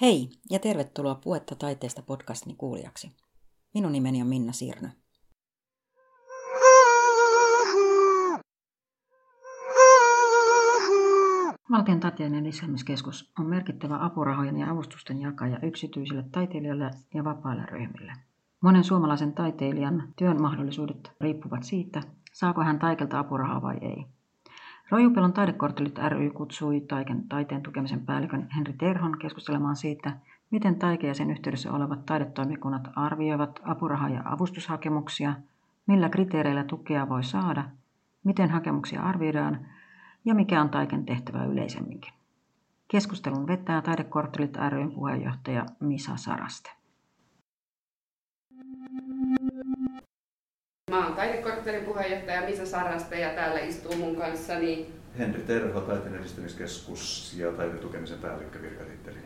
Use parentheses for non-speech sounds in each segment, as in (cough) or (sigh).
Hei ja tervetuloa Puetta taiteesta podcastini kuulijaksi. Minun nimeni on Minna Sirnö. Valtion taiteiden edistämiskeskus on merkittävä apurahojen ja avustusten jakaja yksityisille taiteilijoille ja vapaille ryhmille. Monen suomalaisen taiteilijan työn mahdollisuudet riippuvat siitä, saako hän taikelta apurahaa vai ei. Rojupelon taidekorttelit ry kutsui taiken taiteen tukemisen päällikön Henri Terhon keskustelemaan siitä, miten taike ja sen yhteydessä olevat taidetoimikunnat arvioivat apuraha- ja avustushakemuksia, millä kriteereillä tukea voi saada, miten hakemuksia arvioidaan ja mikä on taiken tehtävä yleisemminkin. Keskustelun vetää Taidekorttelit ryn puheenjohtaja Misa Saraste. Mä oon taidekorttelin puheenjohtaja Misa Saraste ja täällä istuu mun kanssani Henri Terho, taiteen edistämiskeskus ja taiteen tukemisen päällikkö virkatitteli.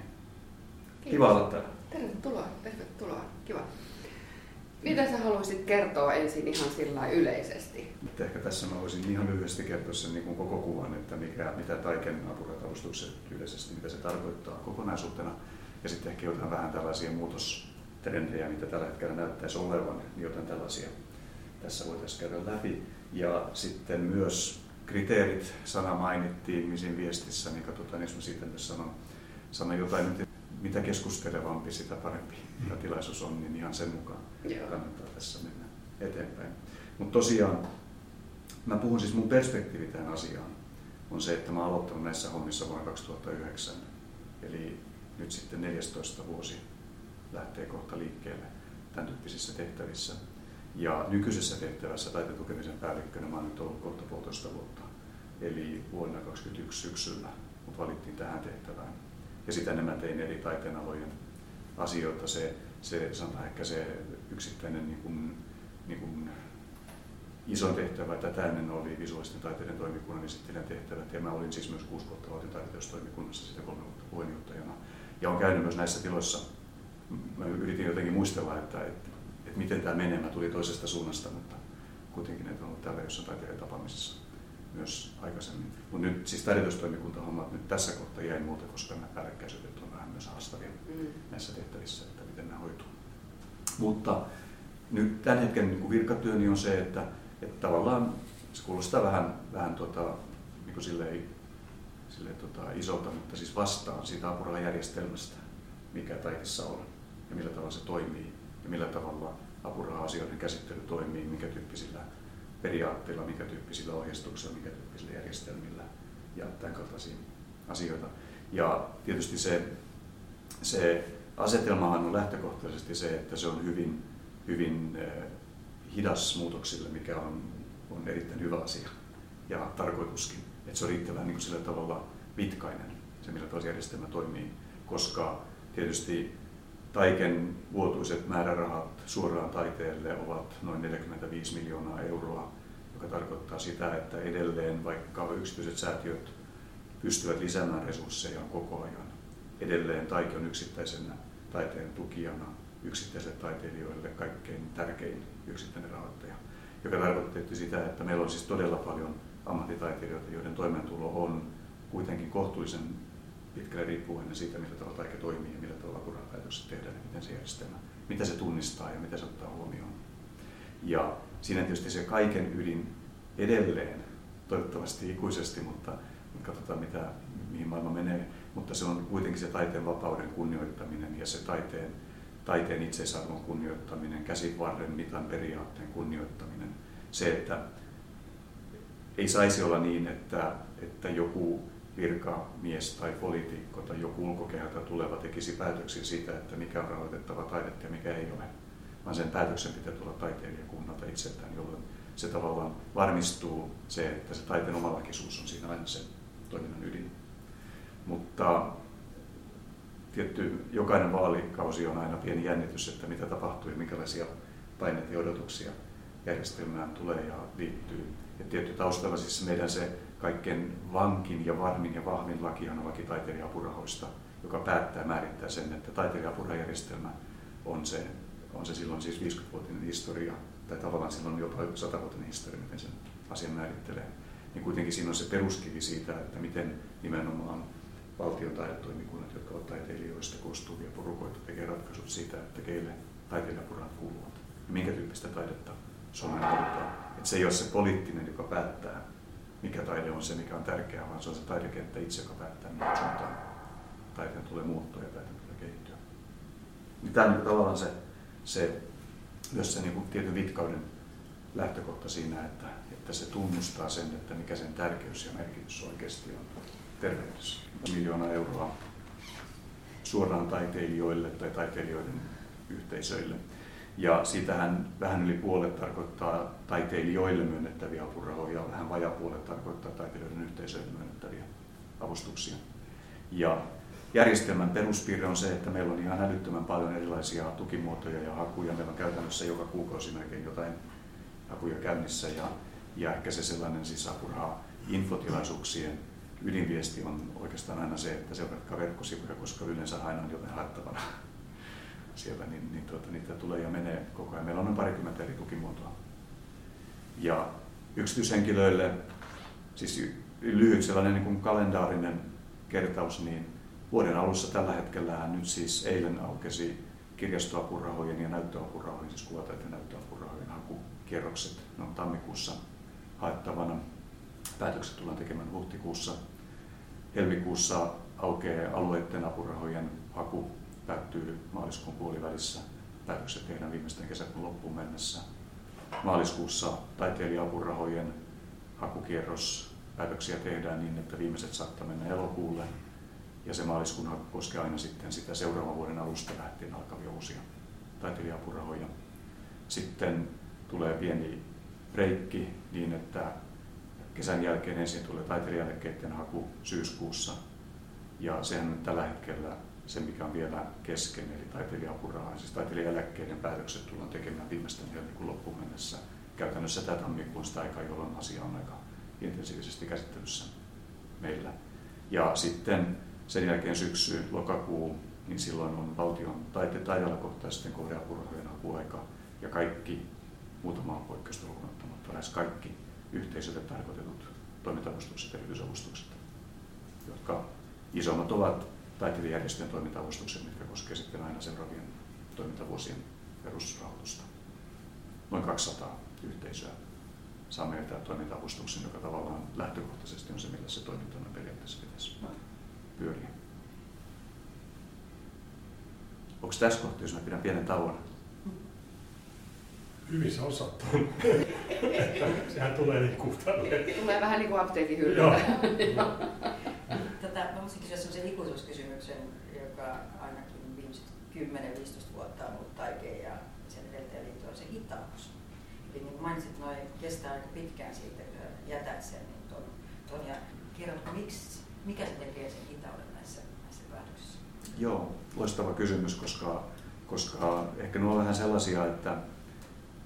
Kiva olla täällä. Tervetuloa, tervetuloa. Kiva. Mitä sä haluaisit kertoa ensin ihan sillä yleisesti? Ehkä tässä mä voisin ihan lyhyesti kertoa sen niin kuin koko kuvan, että mikä, mitä taiken apuratavustukset yleisesti, mitä se tarkoittaa kokonaisuutena. Ja sitten ehkä jotain vähän tällaisia muutostrendejä, mitä tällä hetkellä näyttäisi olevan, niin jotain tällaisia tässä voitaisiin käydä läpi. Ja sitten myös kriteerit, sana mainittiin Misin viestissä, niin katsotaan, jos mä siitä nyt sanon, sanon jotain, mitä keskustelevampi, sitä parempi mm. tilaisuus on, niin ihan sen mukaan Joo. kannattaa tässä mennä eteenpäin. Mutta tosiaan, mä puhun siis mun perspektiivi tähän asiaan on se, että mä oon aloittanut näissä hommissa vuonna 2009. Eli nyt sitten 14 vuosi lähtee kohta liikkeelle tämän tyyppisissä tehtävissä. Ja nykyisessä tehtävässä taiteen tukemisen päällikkönä mä oon nyt ollut kohta puolitoista vuotta. Eli vuonna 2021 syksyllä mut valittiin tähän tehtävään. Ja sitä enemmän tein eri taiteenalojen asioita. Se, se sanotaan ehkä se yksittäinen niin kuin, niin kuin iso tehtävä tätä ennen oli visuaalisten taiteiden toimikunnan esittelijän tehtävät. Ja mä olin siis myös kuusi vuotta valtion taiteilijoistoimikunnassa sitä kolme vuotta puheenjohtajana. Ja olen käynyt myös näissä tiloissa. Mä yritin jotenkin muistella, että, että että miten tämä menee. Mä tulin toisesta suunnasta, mutta kuitenkin ne on ollut täällä jossain taiteilijan tapaamisessa myös aikaisemmin. Mutta nyt siis hommat nyt tässä kohtaa jäi muuta, koska nämä päällekkäisyydet on vähän myös haastavia mm. näissä tehtävissä, että miten ne hoituu. Mutta nyt tämän hetken niin virkatyöni on se, että, että tavallaan se kuulostaa vähän, vähän tota, niin kuin silleen, silleen tota, isolta, mutta siis vastaan siitä apurahajärjestelmästä, mikä taiteessa on ja millä tavalla se toimii millä tavalla apuraha-asioiden käsittely toimii, minkä tyyppisillä periaatteilla, minkä tyyppisillä ohjeistuksilla, minkä tyyppisillä järjestelmillä ja tämän kaltaisia asioita. Ja tietysti se, se asetelmahan on lähtökohtaisesti se, että se on hyvin, hyvin eh, hidas muutoksille, mikä on, on erittäin hyvä asia ja tarkoituskin. Että se on riittävän niin sillä tavalla pitkainen, se millä tavalla järjestelmä toimii, koska tietysti Taiken vuotuiset määrärahat suoraan taiteelle ovat noin 45 miljoonaa euroa, joka tarkoittaa sitä, että edelleen vaikka yksityiset säätiöt pystyvät lisäämään resursseja koko ajan, edelleen Taike on yksittäisenä taiteen tukijana yksittäisille taiteilijoille kaikkein tärkein yksittäinen rahoittaja, joka tarkoittaa sitä, että meillä on siis todella paljon ammattitaiteilijoita, joiden toimeentulo on kuitenkin kohtuullisen pitkälle riippuvainen siitä, millä tavalla taike toimii ja millä tavalla apurahapäätökset tehdään ja miten se järjestelmä, mitä se tunnistaa ja mitä se ottaa huomioon. Ja siinä tietysti se kaiken ydin edelleen, toivottavasti ikuisesti, mutta katsotaan mitä, mihin maailma menee, mutta se on kuitenkin se taiteen vapauden kunnioittaminen ja se taiteen, taiteen itseisarvon kunnioittaminen, käsivarren mitan periaatteen kunnioittaminen. Se, että ei saisi olla niin, että, että joku virkamies tai poliitikko tai joku ulkokehalta tuleva tekisi päätöksiä siitä, että mikä on rahoitettava taidetta ja mikä ei ole, vaan sen päätöksen pitää tulla taiteilijakunnalta itseltään, jolloin se tavallaan varmistuu se, että se taiteen omalakisuus on siinä aina se toiminnan ydin. Mutta tietty jokainen vaalikausi on aina pieni jännitys, että mitä tapahtuu ja minkälaisia paineita ja odotuksia järjestelmään tulee ja liittyy. Ja tietty taustalla siis meidän se kaikkein vankin ja varmin ja vahvin lakihan on laki taiteilija-apurahoista, joka päättää määrittää sen, että taiteilija-apurahajärjestelmä on se, on se silloin siis 50-vuotinen historia, tai tavallaan silloin jopa 100-vuotinen historia, miten sen asian määrittelee. Niin kuitenkin siinä on se peruskivi siitä, että miten nimenomaan valtion taidetoimikunnat, jotka ovat taiteilijoista koostuvia porukoita, tekee ratkaisut siitä, että keille taiteilijapurat kuuluvat ja minkä tyyppistä taidetta Suomeen halutaan. Että se ei ole se poliittinen, joka päättää, mikä taide on se, mikä on tärkeää, vaan se on se taidekenttä itse, joka päättää, mihin suuntaan taiteen tulee muuttua ja taiteen tulee kehittyä. Niin tämä on niin tavallaan se, se, myös se niin tietyn vitkauden lähtökohta siinä, että, että se tunnustaa sen, että mikä sen tärkeys ja merkitys oikeasti on terveydessä. Miljoona euroa suoraan taiteilijoille tai taiteilijoiden yhteisöille. Ja siitähän vähän yli puolet tarkoittaa taiteilijoille myönnettäviä apurahoja, vähän vajaa puolet tarkoittaa taiteilijoiden yhteisöille myönnettäviä avustuksia. Ja järjestelmän peruspiirre on se, että meillä on ihan älyttömän paljon erilaisia tukimuotoja ja hakuja. Meillä on käytännössä joka kuukausi melkein jotain hakuja käynnissä ja, ja ehkä se sellainen siis apuraha infotilaisuuksien ydinviesti on oikeastaan aina se, että seuratkaa verkkosivuja, koska yleensä aina on jotain haettavana siellä, niin, niin tuota, niitä tulee ja menee koko ajan. Meillä on noin parikymmentä eri tukimuotoa. Ja yksityishenkilöille, siis lyhyt sellainen niin kuin kalendaarinen kertaus, niin vuoden alussa tällä hetkellä nyt siis eilen aukesi kirjastoapurahojen ja näyttöapurahojen, siis kuvataiteen näyttöapurahojen hakukierrokset. Ne on tammikuussa haettavana. Päätökset tullaan tekemään huhtikuussa. Helmikuussa aukeaa alueiden apurahojen haku päättyy maaliskuun puolivälissä. Päätökset tehdään viimeisten kesäkuun loppuun mennessä. Maaliskuussa taiteilija-apurahojen hakukierros päätöksiä tehdään niin, että viimeiset saattaa mennä elokuulle. Ja se maaliskuun haku koskee aina sitten sitä seuraavan vuoden alusta lähtien alkavia uusia taiteilija-apurahoja. Sitten tulee pieni breikki niin, että kesän jälkeen ensin tulee taiteilijalekkeiden haku syyskuussa. Ja sehän tällä hetkellä se, mikä on vielä kesken, eli taiteilijaapuraha, siis taiteilijaeläkkeiden päätökset tullaan tekemään viimeisten helmikuun loppuun mennessä. Käytännössä tätä tammikuun sitä aikaa, jolloin asia on aika intensiivisesti käsittelyssä meillä. Ja sitten sen jälkeen syksy, lokakuu, niin silloin on valtion taite- taidealakohtaisten kohdeapurahojen hakuaika ja kaikki, muutama poikkeusta lukunottamatta, lähes kaikki yhteisölle tarkoitetut toimintavustukset ja jotka isommat ovat taiteilijärjestöjen toimintavustukset, mitkä koskevat sitten aina seuraavien toimintavuosien perusrahoitusta. Noin 200 yhteisöä saa meiltä toimintaavustuksen, joka tavallaan lähtökohtaisesti on se, millä se toimintana periaatteessa pitäisi pyöriä. Onko tässä kohtaa, jos mä pidän pienen tauon? Hyvin sä osaat (laughs) Sehän tulee niin kuin Tulee vähän niin kuin apteekin hyllyltä. (laughs) Tätä, mä voisin kysyä sellaisen ikuisuuskysymyksen, joka ainakin viimeiset 10-15 vuotta on ollut taiteen ja sen edeltäjä liittyy on se hitaus. Eli niin kuin mainitsit, noin kestää aika pitkään siitä, kun jätät sen, niin ton, ton ja kerrotko, miksi, mikä se tekee sen hitauden näissä, näissä päätöksissä? Joo, loistava kysymys, koska, koska ehkä nuo on vähän sellaisia, että,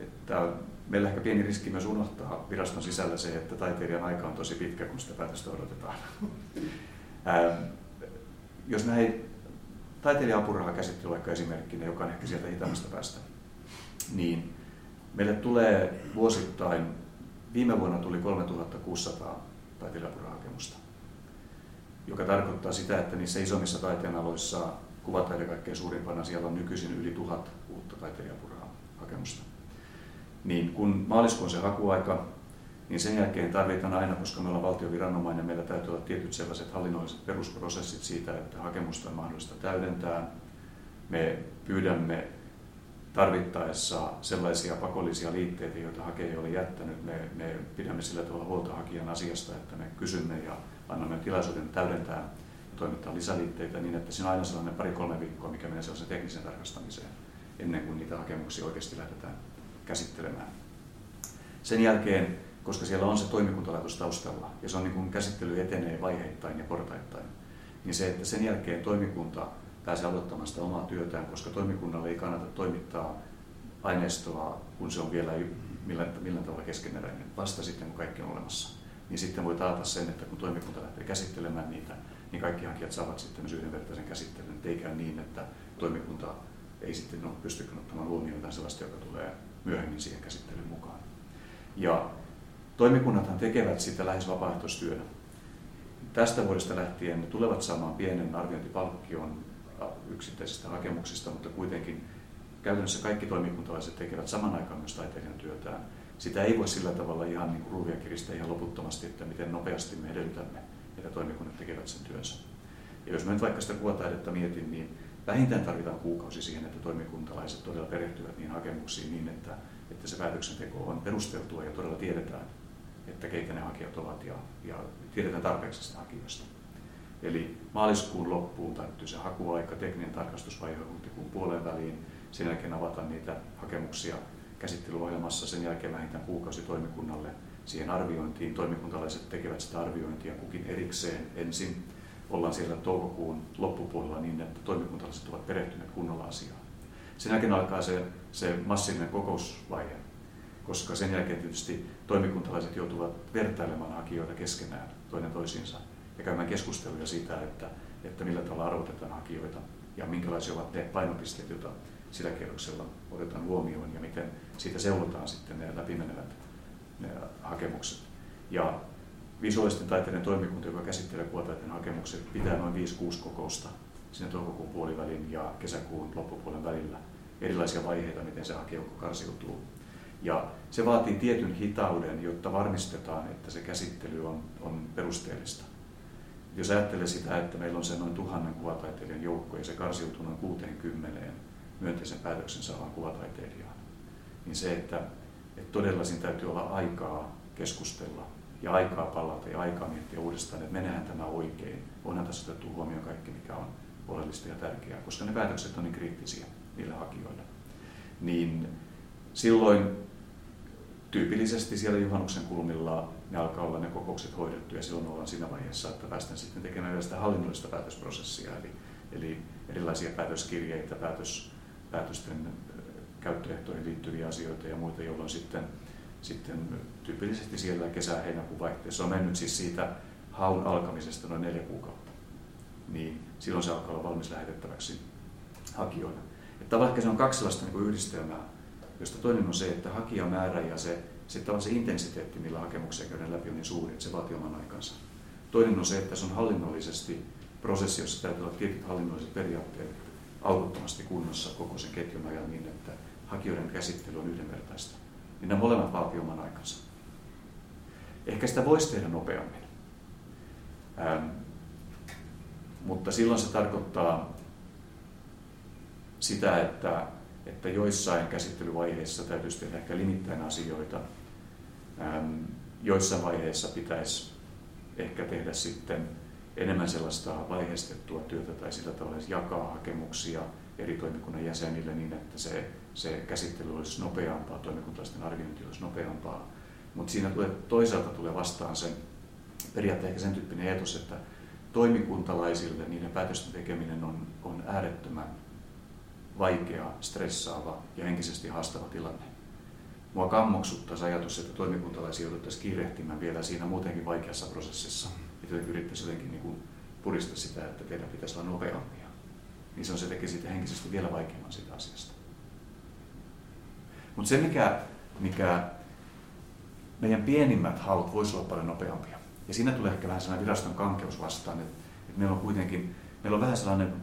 että meillä ehkä pieni riski myös unohtaa viraston sisällä se, että taiteilijan aika on tosi pitkä, kun sitä päätöstä odotetaan. (laughs) Ää, jos näin taiteilija-apuraha käsittely vaikka esimerkkinä, joka on ehkä sieltä hitaimmasta päästä, niin meille tulee vuosittain, viime vuonna tuli 3600 taiteilija-apurahakemusta, joka tarkoittaa sitä, että niissä isommissa taiteenaloissa kuvataide kaikkein suurimpana, siellä on nykyisin yli tuhat uutta taiteilija-apurahakemusta. Niin kun maaliskuun se hakuaika, niin sen jälkeen tarvitaan aina, koska me ollaan valtioviranomainen, meillä täytyy olla tietyt sellaiset hallinnolliset perusprosessit siitä, että hakemusta on mahdollista täydentää. Me pyydämme tarvittaessa sellaisia pakollisia liitteitä, joita hakija ei ole jättänyt. Me, me pidämme sillä tavalla huolta hakijan asiasta, että me kysymme ja annamme tilaisuuden täydentää ja toimittaa lisäliitteitä niin, että siinä on aina sellainen pari-kolme viikkoa, mikä menee sellaisen teknisen tarkastamiseen ennen kuin niitä hakemuksia oikeasti lähdetään käsittelemään. Sen jälkeen koska siellä on se toimikuntalaitos taustalla ja se on niin kuin käsittely etenee vaiheittain ja portaittain, niin se, että sen jälkeen toimikunta pääsee aloittamaan sitä omaa työtään, koska toimikunnalle ei kannata toimittaa aineistoa, kun se on vielä millään, millään tavalla keskeneräinen, vasta sitten kun kaikki on olemassa. Niin sitten voi taata sen, että kun toimikunta lähtee käsittelemään niitä, niin kaikki hakijat saavat sitten myös yhdenvertaisen käsittelyn, ei käy niin, että toimikunta ei sitten ole pystykään ottamaan huomioon jotain sellaista, joka tulee myöhemmin siihen käsittelyyn mukaan. Ja Toimikunnathan tekevät sitä lähes vapaaehtoistyönä. tästä vuodesta lähtien ne tulevat saamaan pienen arviointipalkkion yksittäisistä hakemuksista, mutta kuitenkin käytännössä kaikki toimikuntalaiset tekevät saman aikaan myös taiteilijan työtään. Sitä ei voi sillä tavalla ihan niin ruuvia kiristää ihan loputtomasti, että miten nopeasti me edellytämme, että toimikunnat tekevät sen työnsä. Ja jos mä nyt vaikka sitä kuvataidetta mietin, niin vähintään tarvitaan kuukausi siihen, että toimikuntalaiset todella perehtyvät niin hakemuksiin niin, että, että se päätöksenteko on perusteltua ja todella tiedetään, että keitä ne hakijat ovat ja, ja tiedetään tarpeeksi sitä hakijoista. Eli maaliskuun loppuun täyttyy se hakuaika, tekninen tarkastusvaihe huhtikuun puolen väliin, sen jälkeen avata niitä hakemuksia käsittelyohjelmassa, sen jälkeen vähintään kuukausi toimikunnalle siihen arviointiin. Toimikuntalaiset tekevät sitä arviointia kukin erikseen ensin. Ollaan siellä toukokuun loppupuolella niin, että toimikuntalaiset ovat perehtyneet kunnolla asiaan. Sen jälkeen alkaa se, se massiivinen kokousvaihe, koska sen jälkeen tietysti toimikuntalaiset joutuvat vertailemaan hakijoita keskenään toinen toisiinsa ja käymään keskusteluja siitä, että, että millä tavalla arvotetaan hakijoita ja minkälaisia ovat ne painopisteet, joita sillä kierroksella otetaan huomioon ja miten siitä seulotaan sitten ne läpimenevät ne hakemukset. Ja visuaalisten taiteiden toimikunta, joka käsittelee kuvataiteen hakemukset, pitää noin 5-6 kokousta sinne toukokuun puolivälin ja kesäkuun loppupuolen välillä. Erilaisia vaiheita, miten se hakejoukko karsiutuu. Ja se vaatii tietyn hitauden, jotta varmistetaan, että se käsittely on, on perusteellista. Jos ajattelee sitä, että meillä on se noin tuhannen kuvataiteilijan joukko ja se karsiutuu noin 60 myönteisen päätöksen saavaan kuvataiteilijaan, niin se, että, että todella siinä täytyy olla aikaa keskustella ja aikaa palata ja aikaa miettiä uudestaan, että menehän tämä oikein, onhan tässä otettu huomioon kaikki, mikä on oleellista ja tärkeää, koska ne päätökset on niin kriittisiä niille hakijoille. Niin silloin tyypillisesti siellä juhannuksen kulmilla ne alkaa olla ne kokoukset hoidettu ja silloin ollaan siinä vaiheessa, että päästään sitten tekemään vielä sitä hallinnollista päätösprosessia, eli, eli erilaisia päätöskirjeitä, päätös, päätösten käyttöehtoihin liittyviä asioita ja muita, jolloin sitten, sitten tyypillisesti siellä kesä-heinäkuun vaihteessa on mennyt siis siitä haun alkamisesta noin neljä kuukautta. Niin silloin se alkaa olla valmis lähetettäväksi hakijoille. Että tavallaan se on kaksi sellaista niin yhdistelmää, josta toinen on se, että hakijamäärä ja se, se, se intensiteetti, millä hakemuksia käydään läpi, on niin suuri, että se vaatii oman aikansa. Toinen on se, että se on hallinnollisesti prosessi, jossa täytyy olla tietyt hallinnolliset periaatteet aukottomasti kunnossa koko sen ketjun ajan niin, että hakijoiden käsittely on yhdenvertaista. Niin nämä molemmat vaatii oman aikansa. Ehkä sitä voisi tehdä nopeammin. Ähm, mutta silloin se tarkoittaa sitä, että, että joissain käsittelyvaiheissa täytyisi tehdä ehkä limittäin asioita. Joissain vaiheissa pitäisi ehkä tehdä sitten enemmän sellaista vaiheistettua työtä tai sillä tavalla jakaa hakemuksia eri toimikunnan jäsenille niin, että se, se käsittely olisi nopeampaa, toimikuntalaisten arviointi olisi nopeampaa. Mutta siinä tulee, toisaalta tulee vastaan se periaatteessa sen tyyppinen etos, että toimikuntalaisille niiden päätösten tekeminen on, on äärettömän vaikea, stressaava ja henkisesti haastava tilanne. Mua kammoksuttaisi ajatus, että toimikuntalaisia jouduttaisiin kiirehtimään vielä siinä muutenkin vaikeassa prosessissa että jotenkin yrittäisi jotenkin niin kuin puristaa sitä, että teidän pitäisi olla nopeampia. Niin se on se tekee siitä henkisesti vielä vaikeamman siitä asiasta. Mutta se, mikä, mikä meidän pienimmät haut voisi olla paljon nopeampia. Ja siinä tulee ehkä vähän sellainen viraston kankeus vastaan, että, että meillä on kuitenkin, meillä on vähän sellainen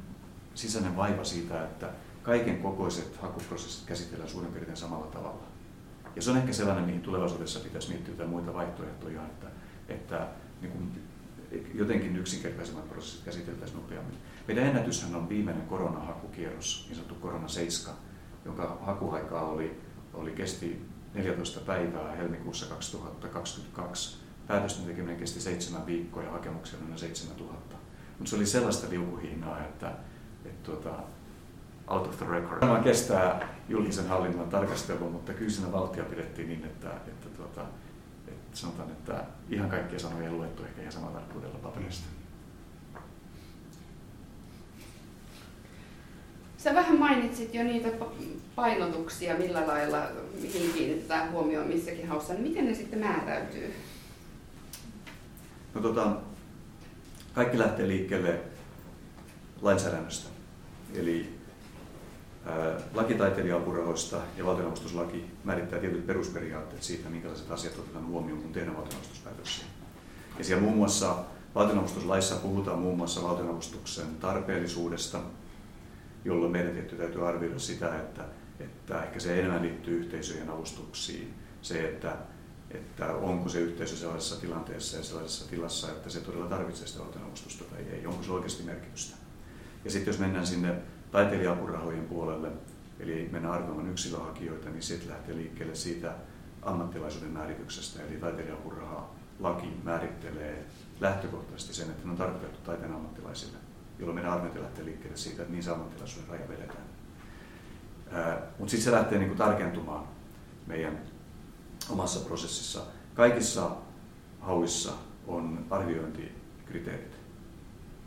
sisäinen vaiva siitä, että kaiken kokoiset hakuprosessit käsitellään suurin piirtein samalla tavalla. Ja se on ehkä sellainen, mihin tulevaisuudessa pitäisi miettiä jotain muita vaihtoehtoja, että, että niin kuin jotenkin yksinkertaisemmat prosessit käsiteltäisiin nopeammin. Meidän ennätyshän on viimeinen koronahakukierros, niin sanottu korona 7, jonka hakuaikaa oli, oli kesti 14 päivää helmikuussa 2022. Päätösten tekeminen kesti seitsemän viikkoa ja hakemuksia noin 7000. Mutta se oli sellaista liukuhiinaa, että, että tuota, out of the record. Tämä kestää julkisen hallinnon tarkastelua, mutta kyllä siinä valtia pidettiin niin, että, että tuota, sanotaan, että ihan kaikkia sanoja ei luettu ehkä ihan samalla tarkkuudella paperista. Sä vähän mainitsit jo niitä painotuksia, millä lailla, mihin kiinnitetään huomioon missäkin haussa. Niin miten ne sitten määräytyy? No tota, kaikki lähtee liikkeelle lainsäädännöstä. Eli lakitaiteilija-apurahoista ja valtionavustuslaki määrittää tietyt perusperiaatteet siitä, minkälaiset asiat otetaan huomioon, kun tehdään valtionavustuspäätöksiä. Ja siellä muun muassa Valtionavustuslaissa puhutaan muun muassa valtionavustuksen tarpeellisuudesta, jolloin meidän tietty täytyy arvioida sitä, että, että ehkä se enemmän liittyy yhteisöjen avustuksiin. Se, että, että onko se yhteisö sellaisessa tilanteessa ja sellaisessa tilassa, että se todella tarvitsee sitä valtionavustusta tai ei, onko se oikeasti merkitystä. Ja sitten jos mennään sinne taiteilija-apurahojen puolelle, eli mennään arvioimaan yksilöhakijoita, niin sitten lähtee liikkeelle siitä ammattilaisuuden määrityksestä, eli taiteilija-apuraha laki määrittelee lähtökohtaisesti sen, että ne on tarkoitettu taiteen ammattilaisille, jolloin meidän arviointi lähtee liikkeelle siitä, että niin se ammattilaisuuden raja vedetään. Mutta sitten se lähtee niinku tarkentumaan meidän omassa prosessissa. Kaikissa hauissa on arviointikriteerit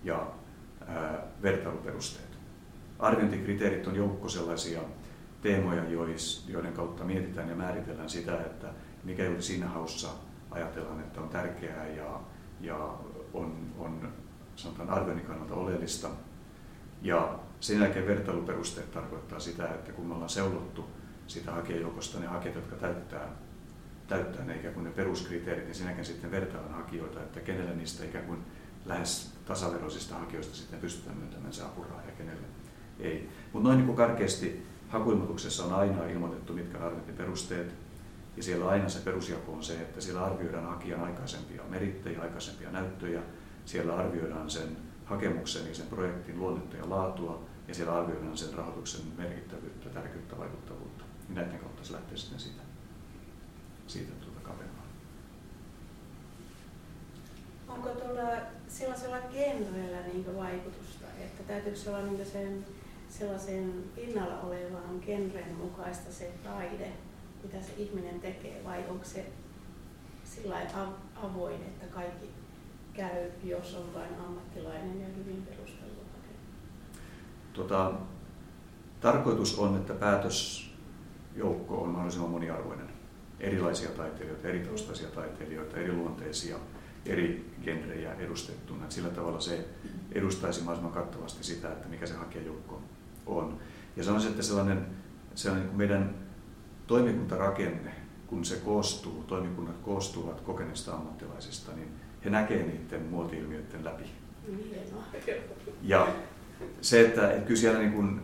ja ää, vertailuperusteet. Arviointikriteerit on joukko sellaisia teemoja, joiden kautta mietitään ja määritellään sitä, että mikä juuri siinä haussa ajatellaan, että on tärkeää ja, ja on, on sanotaan arvioinnin kannalta oleellista. Ja sen jälkeen vertailuperusteet tarkoittaa sitä, että kun me ollaan seulottu sitä hakijajoukosta ne hakijat, jotka täyttää, täyttää ne ikään kuin ne peruskriteerit, niin sen jälkeen sitten vertaillaan hakijoita, että kenelle niistä ikään kuin lähes tasaveroisista hakijoista sitten pystytään myöntämään se apuraha ja kenelle ei. Mutta noin niin karkeasti hakuilmoituksessa on aina ilmoitettu, mitkä on arviointiperusteet, ja siellä aina se perusjako on se, että siellä arvioidaan hakijan aikaisempia merittejä, aikaisempia näyttöjä, siellä arvioidaan sen hakemuksen ja sen projektin luonnetta ja laatua, ja siellä arvioidaan sen rahoituksen merkittävyyttä, tärkeyttä, vaikuttavuutta. Ja näiden kautta se lähtee sitten siitä, siitä tuota kapeamaan. Onko tuolla sellaisella genrellä niin vaikutusta, että täytyykö olla niin sen, sellaisen pinnalla olevan genren mukaista se taide, mitä se ihminen tekee, vai onko se sillä avoin, että kaikki käy, jos on vain ammattilainen ja hyvin perusteltu tota, Tarkoitus on, että päätösjoukko on mahdollisimman moniarvoinen. Erilaisia taiteilijoita, eri taustaisia taiteilijoita, eri luonteisia, eri genrejä edustettuna. Sillä tavalla se edustaisi mahdollisimman kattavasti sitä, että mikä se hakijajoukko on. Ja sanoisin, että sellainen, sellainen niin meidän toimikuntarakenne, kun se koostuu, toimikunnat koostuvat kokeneista ammattilaisista, niin he näkevät niiden muoti-ilmiöiden läpi. Ja se, että, että kyllä siellä, niin kun,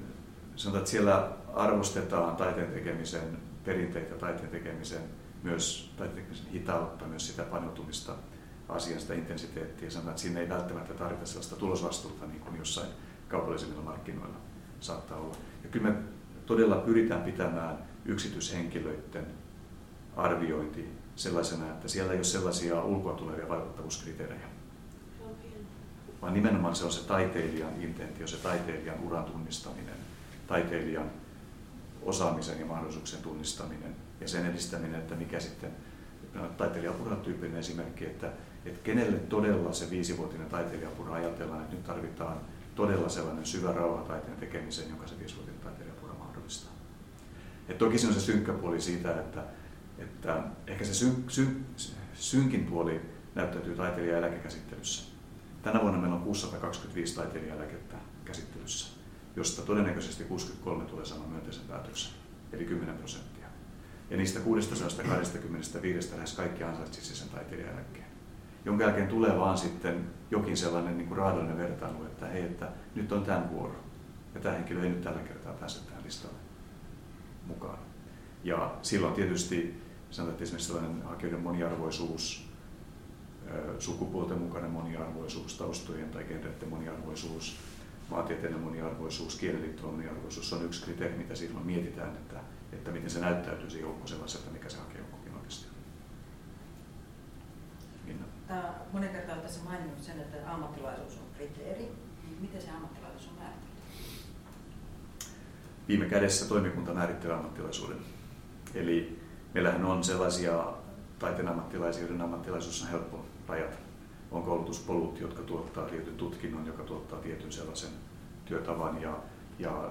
sanotaan, että siellä arvostetaan taiteen tekemisen perinteitä, taiteen tekemisen myös taiteen tekemisen hitautta, myös sitä paneutumista asian sitä intensiteettiä. Sanotaan, että siinä ei välttämättä tarvita sellaista tulosvastuuta niin kuin jossain kaupallisilla markkinoilla saattaa olla. Ja kyllä me todella pyritään pitämään yksityishenkilöiden arviointi sellaisena, että siellä ei ole sellaisia ulkoa tulevia vaikuttavuuskriteerejä. Vaan nimenomaan se on se taiteilijan intentio, se taiteilijan uran tunnistaminen, taiteilijan osaamisen ja mahdollisuuksien tunnistaminen ja sen edistäminen, että mikä sitten taiteilijapura tyyppinen esimerkki, että, että kenelle todella se viisivuotinen taiteilijapura ajatellaan, että nyt tarvitaan todella sellainen syvä rauha taiteen tekemiseen, jonka se viisivuotinen taiteilijapura mahdollistaa. Et toki se on se synkkä puoli siitä, että, että ehkä se syn, syn, synkin puoli näyttäytyy taiteilijan eläkekäsittelyssä. Tänä vuonna meillä on 625 taiteilijaeläkettä käsittelyssä, josta todennäköisesti 63 tulee saamaan myönteisen päätöksen, eli 10 prosenttia. Ja niistä 625 lähes kaikki ansaitsisi sen taiteilijaeläkkeen. Jonka jälkeen tulee vaan sitten jokin sellainen niin kuin raadollinen vertailu, että hei, että nyt on tämän vuoro. Ja tämä henkilö ei nyt tällä kertaa pääse tähän listalle mukaan. Ja silloin tietysti sanotaan, että esimerkiksi sellainen hakijoiden moniarvoisuus, sukupuolten mukainen moniarvoisuus, taustojen tai genreiden moniarvoisuus, maantieteellinen moniarvoisuus, kieliliittoon moniarvoisuus on yksi kriteeri, mitä silloin mietitään, että, että miten se näyttäytyy se joukko sellaiselta, mikä se hakijajoukkokin oikeasti on. Tämä monen kertaa on tässä maininnut sen, että ammattilaisuus on kriteeri. Miten se ammattilaisuus on määritelty? Viime kädessä toimikunta määrittelee ammattilaisuuden. Eli meillähän on sellaisia taiteen ammattilaisia, joiden ammattilaisuus on helppo rajata. On koulutuspolut, jotka tuottaa tietyn tutkinnon, joka tuottaa tietyn sellaisen työtavan ja, ja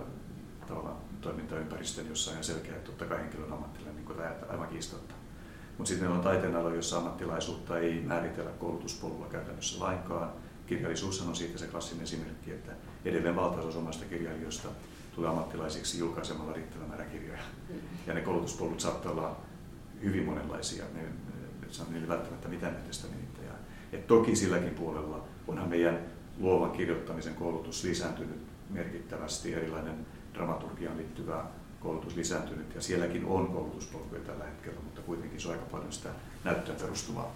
tavallaan toimintaympäristön, jossa on ihan selkeä, että totta kai henkilön ammattilainen, niin aivan kiistatta. Mutta sitten on taiteenaloja, jossa ammattilaisuutta ei määritellä koulutuspolulla käytännössä lainkaan. Kirjallisuus on siitä se klassinen esimerkki, että edelleen valtaosa omasta kirjailijoista tulee ammattilaisiksi julkaisemalla riittävä määrä kirjoja. Ja ne koulutuspolut saattaa olla hyvin monenlaisia. Ne, ne, niillä välttämättä mitään yhteistä nimittäjää. Et toki silläkin puolella onhan meidän luovan kirjoittamisen koulutus lisääntynyt merkittävästi, erilainen dramaturgiaan liittyvä koulutus lisääntynyt ja sielläkin on koulutuspolkuja tällä hetkellä, mutta kuitenkin se on aika paljon sitä näyttöön perustuvaa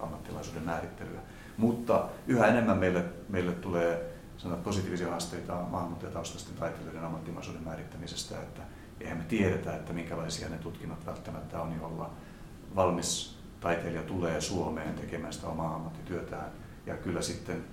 ammattilaisuuden määrittelyä. Mutta yhä enemmän meille, meille tulee sanotaan, positiivisia haasteita maahanmuuttajataustaisten taiteilijoiden ammattimaisuuden määrittämisestä, että eihän me tiedetä, että minkälaisia ne tutkinnot välttämättä on, jolla valmis taiteilija tulee Suomeen tekemään sitä omaa ammattityötään. Ja kyllä sitten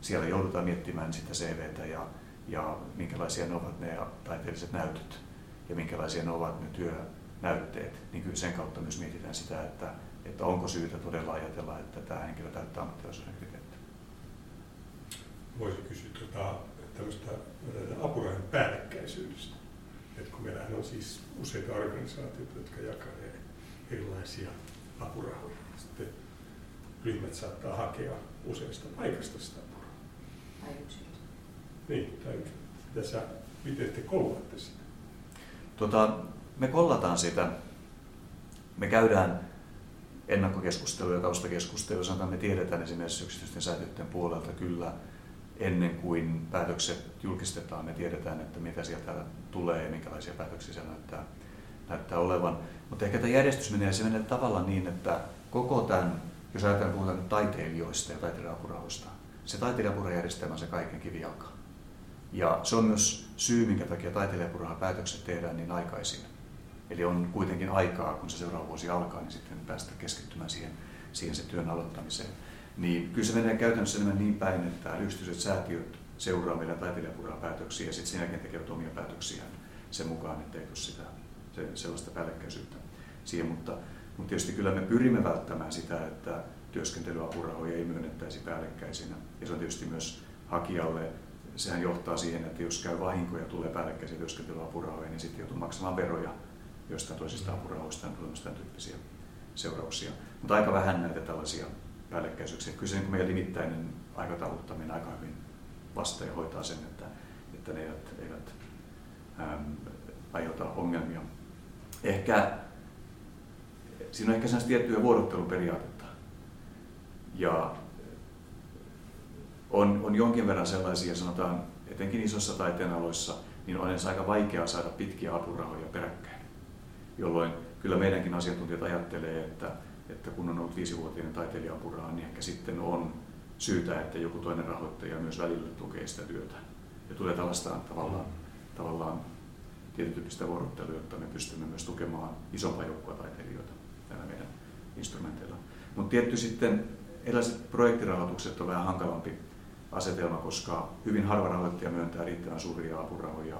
siellä joudutaan miettimään sitä CVtä ja, ja minkälaisia ne ovat ne taiteelliset näytöt ja minkälaisia ne ovat ne työnäytteet. Niin kyllä sen kautta myös mietitään sitä, että, että onko syytä todella ajatella, että tämä henkilö täyttää ammattilaisuuden kriteerit. Voisi kysyä tuota, tämmöistä apurahan päällekkäisyydestä. Et kun meillähän on siis useita organisaatioita, jotka jakaa erilaisia apurahoja. Sitten ryhmät saattaa hakea useasta paikasta sitä apurahaa. Tai yksilöitä. Niin, tai Mitä sä, miten te kouluatte sitä? Tota, me kollataan sitä. Me käydään ennakkokeskusteluja, taustakeskusteluja, sanotaan me tiedetään esimerkiksi yksityisten säätiöiden puolelta kyllä ennen kuin päätökset julkistetaan, me tiedetään, että mitä sieltä tulee ja minkälaisia päätöksiä siellä näyttää, näyttää olevan. Mutta ehkä tämä järjestys menee, se menee tavallaan niin, että koko tämän, jos ajatellaan puhutaan taiteilijoista ja taiteilijaapurahoista, se taiteilijaapurajärjestelmä on se kaiken kivijalka. Ja se on myös syy, minkä takia taiteilijaapurahapäätökset tehdään niin aikaisin. Eli on kuitenkin aikaa, kun se seuraava vuosi alkaa, niin sitten päästä keskittymään siihen, siihen se työn aloittamiseen. Niin kyllä se menee käytännössä enemmän niin päin, että yksityiset säätiöt seuraa meidän taiteilijapuraa-päätöksiä ja sitten sen jälkeen tekevät omia päätöksiä sen mukaan, että ei tule sitä, se, sellaista päällekkäisyyttä siihen. Mutta, mutta tietysti kyllä me pyrimme välttämään sitä, että työskentelyapurahoja ei myönnettäisi päällekkäisinä. Ja se on tietysti myös hakijalle, sehän johtaa siihen, että jos käy vahinkoja tulee päällekkäisiä työskentelyapurahoja, niin sitten joutuu maksamaan veroja jostain toisista apurahoista on tulemassa tämän tyyppisiä seurauksia. Mutta aika vähän näitä tällaisia päällekkäisyyksiä. Kyllä se niin meidän limittäinen aikatauluttaminen aika hyvin vastaa ja hoitaa sen, että, että ne eivät, eivät äm, aiheuta ongelmia. Ehkä siinä on ehkä sellaista tiettyä vuodottelun periaatetta. Ja on, on jonkin verran sellaisia, sanotaan, etenkin isossa taiteen aloissa, niin on edes aika vaikeaa saada pitkiä apurahoja peräkkäin. Jolloin kyllä meidänkin asiantuntijat ajattelee, että että kun on ollut viisivuotinen taiteilijapuraa, niin ehkä sitten on syytä, että joku toinen rahoittaja myös välillä tukee sitä työtä. Ja tulee tällaista tavallaan, tavallaan tietyntyyppistä vuorottelua, jotta me pystymme myös tukemaan isompaa joukkoa taiteilijoita näillä meidän instrumenteilla. Mutta tietty sitten erilaiset projektirahoitukset on vähän hankalampi asetelma, koska hyvin harva rahoittaja myöntää riittävän suuria apurahoja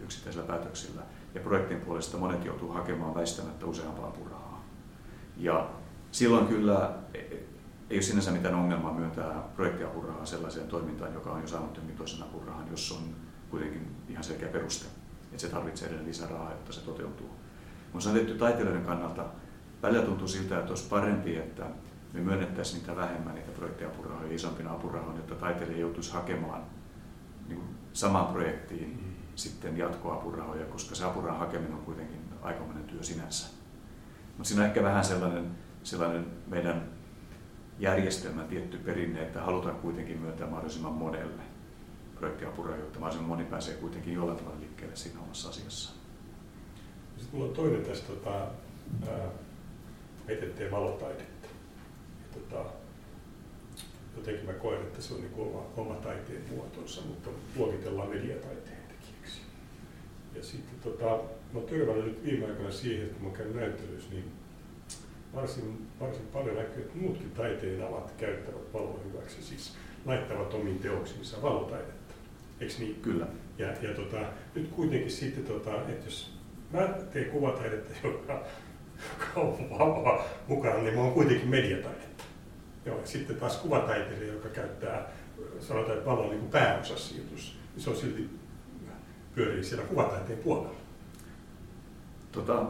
yksittäisillä päätöksillä. Ja projektin puolesta monet joutuu hakemaan väistämättä useampaa apurahaa. Ja silloin kyllä ei ole sinänsä mitään ongelmaa myöntää projektiapurahaa sellaiseen toimintaan, joka on jo saanut jonkin toisen apurahan, jos on kuitenkin ihan selkeä peruste, että se tarvitsee edelleen lisää rahaa, jotta se toteutuu. Mutta se on tehty taiteilijoiden kannalta. Välillä tuntuu siltä, että olisi parempi, että me myönnettäisiin niitä vähemmän, niitä projektiapurahoja isompina apurahoina, jotta taiteilija joutuisi hakemaan niin samaan projektiin mm. sitten jatkoapurahoja, koska se apurahan hakeminen on kuitenkin aikamoinen työ sinänsä. Mutta siinä on ehkä vähän sellainen sellainen meidän järjestelmän tietty perinne, että halutaan kuitenkin myöntää mahdollisimman monelle projektiapura, jotta mahdollisimman moni pääsee kuitenkin jollain tavalla liikkeelle siinä omassa asiassa. Sitten mulla on toinen tästä, tota. Ja, tota, jotenkin mä koen, että se on niin oma, oma taiteen muotonsa, mutta luokitellaan mediataiteen tekijäksi. Ja sitten tota, mä oon törmännyt nyt viime aikoina siihen, että kun mä käyn näyttelyissä, niin varsin, varsin paljon näkyy, että muutkin taiteen alat käyttävät valoa hyväksi, siis laittavat omiin teoksiinsa valotaidetta. Eikö niin? Kyllä. Ja, ja tota, nyt kuitenkin sitten, tota, että jos mä teen kuvataidetta, (laughs) joka, joka on valoa mukana, niin mä oon kuitenkin mediataidetta. Joo, ja sitten taas kuvataiteilija, joka käyttää, sanotaan, että valo on niin pääosassa jutussa, niin se on silti pyörii siellä kuvataiteen puolella. Tota,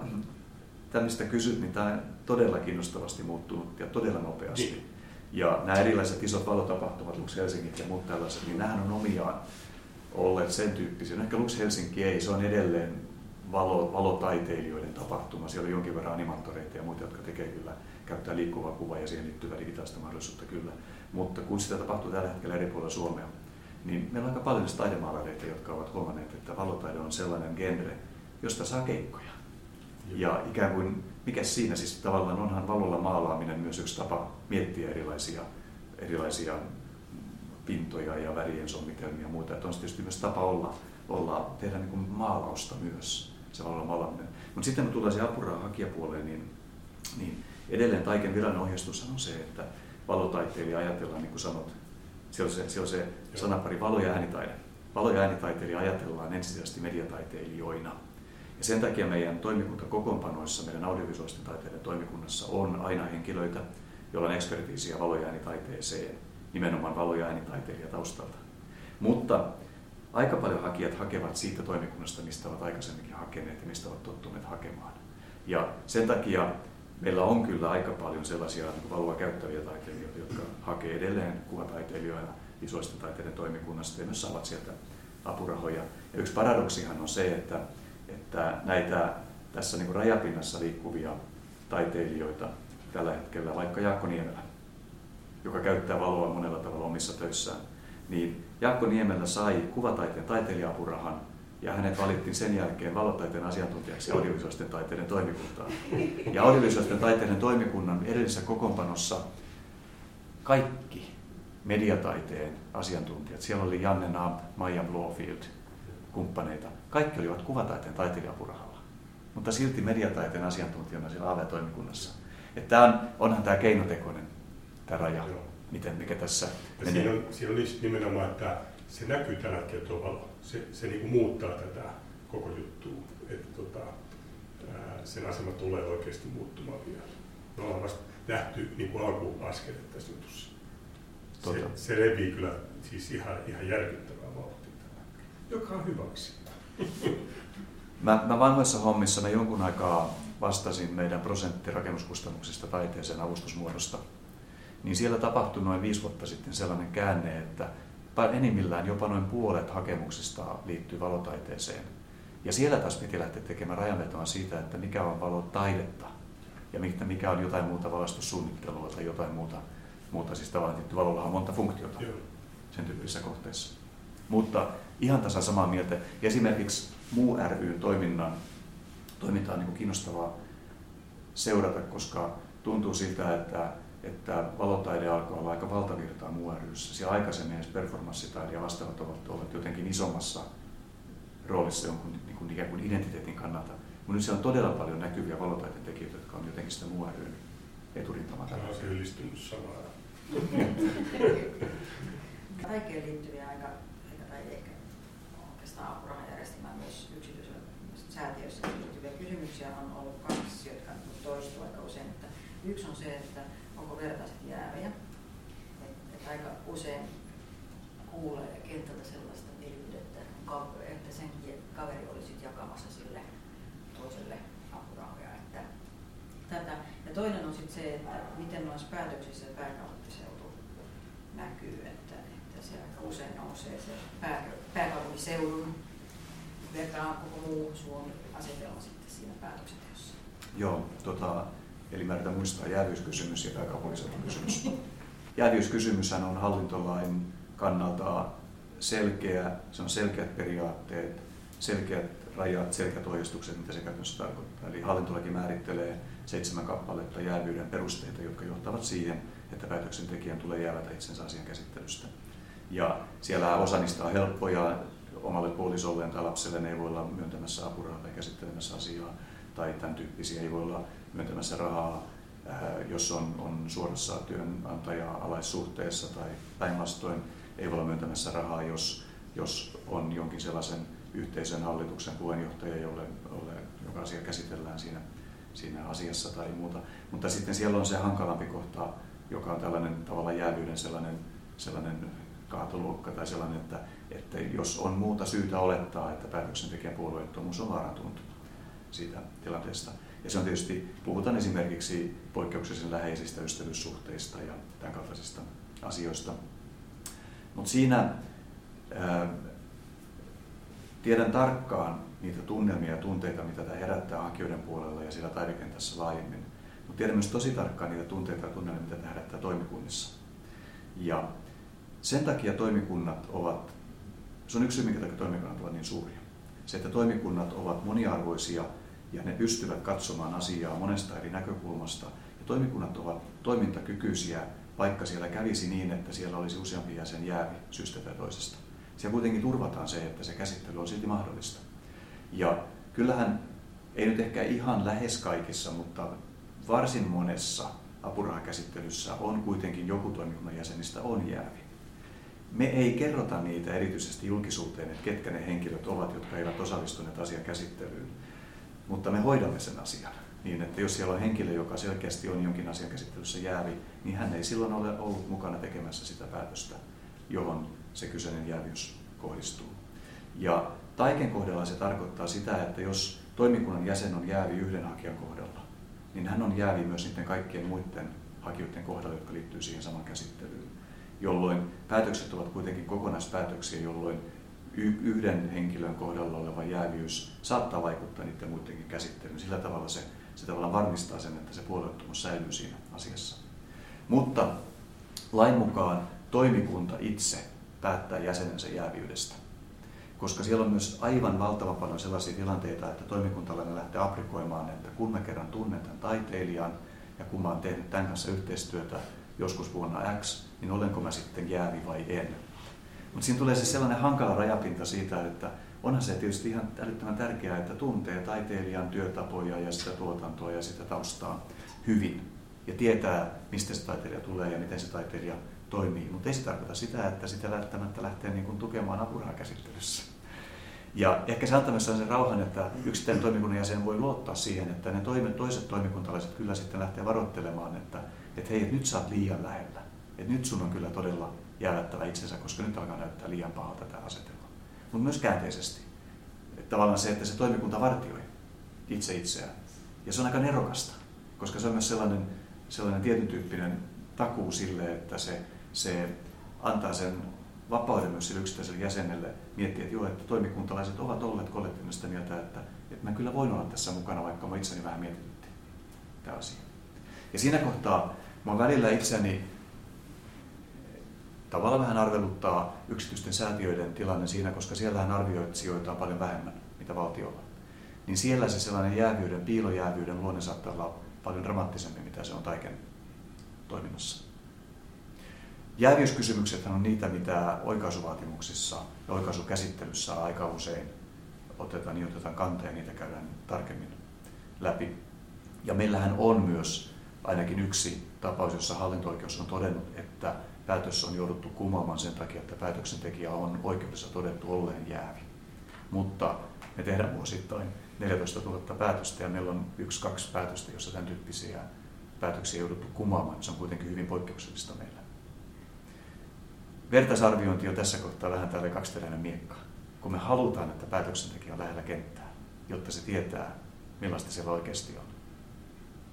tämmöistä kysyt, niin tämä on todella kiinnostavasti muuttunut ja todella nopeasti. Niin. Ja nämä erilaiset isot valotapahtumat, Lux Helsingit ja muut tällaiset, niin nämähän on omiaan olleet sen tyyppisiä. No ehkä Lux Helsinki ei, se on edelleen valo, valotaiteilijoiden tapahtuma. Siellä on jonkin verran animaattoreita ja muita, jotka tekee kyllä, käyttää liikkuvaa kuvaa ja siihen liittyvää digitaalista mahdollisuutta kyllä. Mutta kun sitä tapahtuu tällä hetkellä eri puolilla Suomea, niin meillä on aika paljon taidemaalareita, jotka ovat huomanneet, että valotaide on sellainen genre, josta saa keikkoja. Ja ikään kuin, mikä siinä siis tavallaan onhan valolla maalaaminen myös yksi tapa miettiä erilaisia, erilaisia pintoja ja värien sommitelmia ja muuta. Että on tietysti myös tapa olla, olla tehdä niin kuin maalausta myös, se valolla maalaaminen. Mutta sitten kun tulee se apurahan hakijapuoleen, niin, niin edelleen Taiken virallinen ohjeistus on se, että valotaiteilija ajatellaan, niin kuin sanot, siellä on se, siellä on se sanapari valo- ja äänitaide. Valo- ja äänitaiteilija ajatellaan ensisijaisesti mediataiteilijoina. Ja sen takia meidän toimikuntakokoonpanoissa, meidän audiovisuaalisten taiteiden toimikunnassa on aina henkilöitä, joilla on ekspertiisiä valo- ja äänitaiteeseen, nimenomaan valo- ja äänitaiteilija taustalta. Mutta aika paljon hakijat hakevat siitä toimikunnasta, mistä ovat aikaisemminkin hakeneet ja mistä ovat tottuneet hakemaan. Ja sen takia meillä on kyllä aika paljon sellaisia niin valoa käyttäviä taiteilijoita, jotka hakee edelleen kuvataiteilijoina visuaalisten taiteiden toimikunnasta ja myös saavat sieltä apurahoja. Ja yksi paradoksihan on se, että, että näitä tässä niin rajapinnassa liikkuvia taiteilijoita tällä hetkellä, vaikka Jaakko Niemelä, joka käyttää valoa monella tavalla omissa töissään, niin Jaakko Niemelä sai kuvataiteen taiteilija-apurahan ja hänet valittiin sen jälkeen valotaiteen asiantuntijaksi audiovisuaalisten taiteiden toimikuntaan. Ja audiovisuaalisten taiteiden toimikunnan edellisessä kokoonpanossa kaikki mediataiteen asiantuntijat, siellä oli Janne Naab, Maija Blofield, kumppaneita, kaikki olivat kuvataiteen taiteilijapurahalla. Mutta silti mediataiteen asiantuntijana siellä AV-toimikunnassa. Että on, onhan tämä keinotekoinen tämä raja, miten, mikä tässä ja menee. Siinä on, siinä on nimenomaan, että se näkyy tällä hetkellä tuo valo. Se, se niin muuttaa tätä koko juttua. Että tota, ää, sen asema tulee oikeasti muuttumaan vielä. Me ollaan vasta nähty niin kuin alkuaskeleet tässä jutussa. Se, se levii kyllä siis ihan, ihan järkyttävää vauhtia joka on hyväksi. (laughs) Mä, mä vanhoissa hommissa mä jonkun aikaa vastasin meidän prosenttirakennuskustannuksista taiteeseen avustusmuodosta. Niin siellä tapahtui noin viisi vuotta sitten sellainen käänne, että enimmillään jopa noin puolet hakemuksista liittyy valotaiteeseen. Ja siellä taas piti lähteä tekemään rajanvetoa siitä, että mikä on valotaidetta ja mikä on jotain muuta valastussuunnittelua tai jotain muuta. muuta. Siis tavallaan tietty valolla on monta funktiota sen tyyppisissä kohteissa. Mutta ihan tasan samaa mieltä. Ja esimerkiksi muu ry toiminnan, toiminta on niin kiinnostavaa seurata, koska tuntuu siltä, että että valotaide alkoi olla aika valtavirtaa muu ryssä. Siellä aikaisemmin edes performanssitaide ja vastaavat ovat olleet jotenkin isommassa roolissa jonkun niin kuin ikään kuin identiteetin kannalta. Mutta nyt siellä on todella paljon näkyviä valotaiteen tekijöitä, jotka on jotenkin sitä muu ryn eturintamaa. Tämä on syyllistynyt samaa. Taikeen (laughs) liittyviä aika, aika tai ehkä oikeastaan apurahajärjestelmään myös yksityisellä säätiöissä liittyviä kysymyksiä on ollut kaksi, jotka toistuu aika usein. Että yksi on se, että onko vertaiset jääviä. Et, et aika usein kuulee kentältä sellaista mielipidettä, että sen kaveri oli sit jakamassa sille toiselle apurahoja. Että tätä. Ja toinen on sitten se, että miten noissa päätöksissä pääkaupunkiseutu näkyy, että, että se aika usein nousee se pää, pääkaupunkiseudun vertaan koko muu Suomi asetelma sitten siinä päätöksenteossa. Joo, tota, Eli mä yritän muistaa jäävyyskysymys ja pääkaupunkiseutokysymys. (laughs) Jäävyyskysymyshän on hallintolain kannalta selkeä, se on selkeät periaatteet, selkeät rajat, selkeät ohjeistukset, mitä se käytännössä tarkoittaa. Eli hallintolaki määrittelee seitsemän kappaletta jäävyyden perusteita, jotka johtavat siihen, että päätöksentekijän tulee jäävätä itsensä asian käsittelystä. Ja siellä osa niistä on helppoja, omalle puolisolleen tai lapselle ei voi olla myöntämässä apurahaa tai käsittelemässä asiaa, tai tämän tyyppisiä ei voi olla myöntämässä rahaa, äh, jos on, on suorassa työnantaja-alaissuhteessa tai päinvastoin ei voi olla myöntämässä rahaa, jos, jos on jonkin sellaisen yhteisön hallituksen puheenjohtaja, jolle, jolle, joka asia käsitellään siinä, siinä asiassa tai muuta. Mutta sitten siellä on se hankalampi kohta, joka on tällainen tavallaan jäävyyden sellainen, sellainen kaatoluokka tai sellainen, että, että jos on muuta syytä olettaa, että päätöksentekijän puolueettomuus on vaarantunut siitä tilanteesta, ja se on tietysti, puhutaan esimerkiksi poikkeuksellisen läheisistä ystävyyssuhteista ja tämän kaltaisista asioista. Mutta siinä ää, tiedän tarkkaan, niitä tunnelmia ja tunteita, mitä tämä herättää hakijoiden puolella ja siellä taidekentässä laajemmin. Mutta tiedän myös tosi tarkkaan niitä tunteita ja tunnelmia, mitä tämä herättää toimikunnissa. Ja sen takia toimikunnat ovat, se on yksi syy, minkä takia toimikunnat ovat niin suuria. Se, että toimikunnat ovat moniarvoisia ja ne pystyvät katsomaan asiaa monesta eri näkökulmasta. Ja toimikunnat ovat toimintakykyisiä, vaikka siellä kävisi niin, että siellä olisi useampi jäsen jäävi syystä tai toisesta. Siellä kuitenkin turvataan se, että se käsittely on silti mahdollista. Ja kyllähän, ei nyt ehkä ihan lähes kaikissa, mutta varsin monessa apurahakäsittelyssä on kuitenkin joku toimikunnan jäsenistä on jäävi. Me ei kerrota niitä erityisesti julkisuuteen, että ketkä ne henkilöt ovat, jotka eivät osallistuneet asian käsittelyyn. Mutta me hoidamme sen asian niin, että jos siellä on henkilö, joka selkeästi on jonkin asian käsittelyssä jäävi, niin hän ei silloin ole ollut mukana tekemässä sitä päätöstä, johon se kyseinen jäävyys kohdistuu. Ja taiken kohdalla se tarkoittaa sitä, että jos toimikunnan jäsen on jäävi yhden hakijan kohdalla, niin hän on jäävi myös niiden kaikkien muiden hakijoiden kohdalla, jotka liittyy siihen samaan käsittelyyn. Jolloin päätökset ovat kuitenkin kokonaispäätöksiä, jolloin yhden henkilön kohdalla oleva jääviys saattaa vaikuttaa niiden muidenkin käsittelyyn. Sillä tavalla se, se tavallaan varmistaa sen, että se puolueettomuus säilyy siinä asiassa. Mutta lain mukaan toimikunta itse päättää jäsenensä jäävyydestä. Koska siellä on myös aivan valtavan paljon sellaisia tilanteita, että toimikuntalainen lähtee aprikoimaan, että kun mä kerran tunnen tämän taiteilijan ja kun mä oon tehnyt tämän kanssa yhteistyötä joskus vuonna X, niin olenko mä sitten jäävi vai en. Mutta siinä tulee se sellainen hankala rajapinta siitä, että onhan se tietysti ihan älyttömän tärkeää, että tuntee taiteilijan työtapoja ja sitä tuotantoa ja sitä taustaa hyvin ja tietää, mistä se taiteilija tulee ja miten se taiteilija toimii. Mutta ei se tarkoita sitä, että sitä välttämättä lähtee niin kuin tukemaan apurahakäsittelyssä. Ja ehkä se antaa sen rauhan, että yksittäinen toimikunnan jäsen voi luottaa siihen, että ne toimet, toiset toimikuntalaiset kyllä sitten lähtee varoittelemaan, että, että hei, että nyt sä oot liian lähellä. Että nyt sun on kyllä todella jäävättävä itsensä, koska nyt alkaa näyttää liian pahalta tämä asetelma. Mutta myös käänteisesti. Että tavallaan se, että se toimikunta vartioi itse itseään. Ja se on aika nerokasta, koska se on myös sellainen, sellainen tietyn tyyppinen takuu sille, että se, se antaa sen vapauden myös sille yksittäiselle jäsenelle miettiä, että joo, että toimikuntalaiset ovat olleet kollektiivista mieltä, että, että mä kyllä voin olla tässä mukana, vaikka mä itseni vähän mietitytti tämä asia. Ja siinä kohtaa mä oon välillä itseni tavallaan vähän arveluttaa yksityisten säätiöiden tilanne siinä, koska siellähän arvioitsijoita on paljon vähemmän, mitä valtiolla. Niin siellä se sellainen jäävyyden, piilojäävyyden luonne saattaa olla paljon dramaattisempi, mitä se on taiken toiminnassa. Jäävyyskysymykset on niitä, mitä oikaisuvaatimuksissa ja oikaisukäsittelyssä aika usein otetaan, niin otetaan kanteen ja niitä käydään tarkemmin läpi. Ja meillähän on myös ainakin yksi tapaus, jossa hallinto-oikeus on todennut, että päätös on jouduttu kumoamaan sen takia, että päätöksentekijä on oikeudessa todettu olleen jäävi. Mutta me tehdään vuosittain 14 000 päätöstä ja meillä on yksi, kaksi päätöstä, jossa tämän tyyppisiä päätöksiä jouduttu kumoamaan. Se on kuitenkin hyvin poikkeuksellista meillä. Vertaisarviointi on tässä kohtaa vähän tällainen kaksiteräinen miekka. Kun me halutaan, että päätöksentekijä on lähellä kenttää, jotta se tietää, millaista siellä oikeasti on.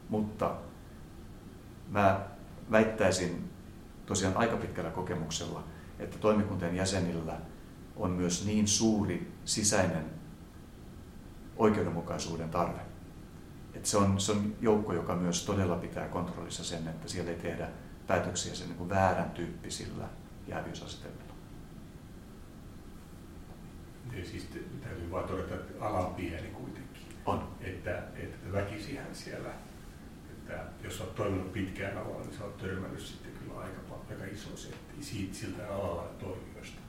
Mutta mä väittäisin tosiaan aika pitkällä kokemuksella, että toimikuntien jäsenillä on myös niin suuri sisäinen oikeudenmukaisuuden tarve. Että se, on, se on joukko, joka myös todella pitää kontrollissa sen, että siellä ei tehdä päätöksiä sen niin väärän tyyppisillä jäävyysasetelmilla. Ja siis täytyy vaan todeta, että ala on pieni kuitenkin. On. Että, että väkisihän siellä, että jos olet toiminut pitkään alalla, niin sä olet törmännyt sitten kyllä aika, aika iso setti siitä, siltä alalla toimijoista.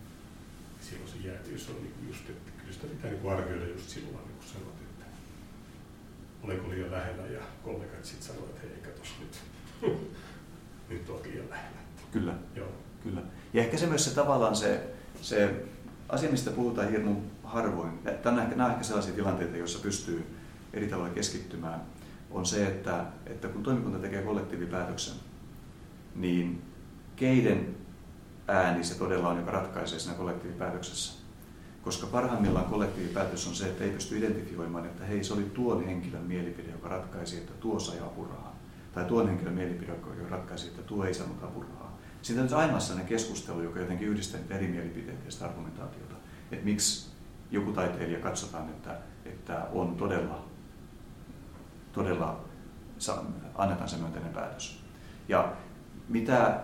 Silloin se jäävyys on niin just, että kyllä sitä pitää niin arvioida just silloin, niin kun sanot, että olenko liian lähellä ja kollegat sitten sanoivat, että hei, katos nyt, (laughs) nyt olet liian lähellä. Kyllä. Joo. Kyllä. Ja ehkä se myös se tavallaan se, se asia, mistä puhutaan hirmu harvoin, nämä on, ehkä, nämä on ehkä sellaisia tilanteita, joissa pystyy eri tavalla keskittymään, on se, että, että kun toimikunta tekee kollektiivipäätöksen, niin keiden ääni se todella on, joka ratkaisee siinä kollektiivipäätöksessä. Koska parhaimmillaan kollektiivipäätös on se, että ei pysty identifioimaan, että hei, se oli tuon henkilön mielipide, joka ratkaisi, että tuo sai apurahaa. Tai tuon henkilön mielipide, joka ratkaisi, että tuo ei saanut apurahaa. Siitä on aina sellainen keskustelu, joka jotenkin yhdistää niitä eri mielipiteitä ja sitä argumentaatiota. Että miksi joku taiteilija katsotaan, että, että on todella, todella annetaan se myönteinen päätös. Ja mitä,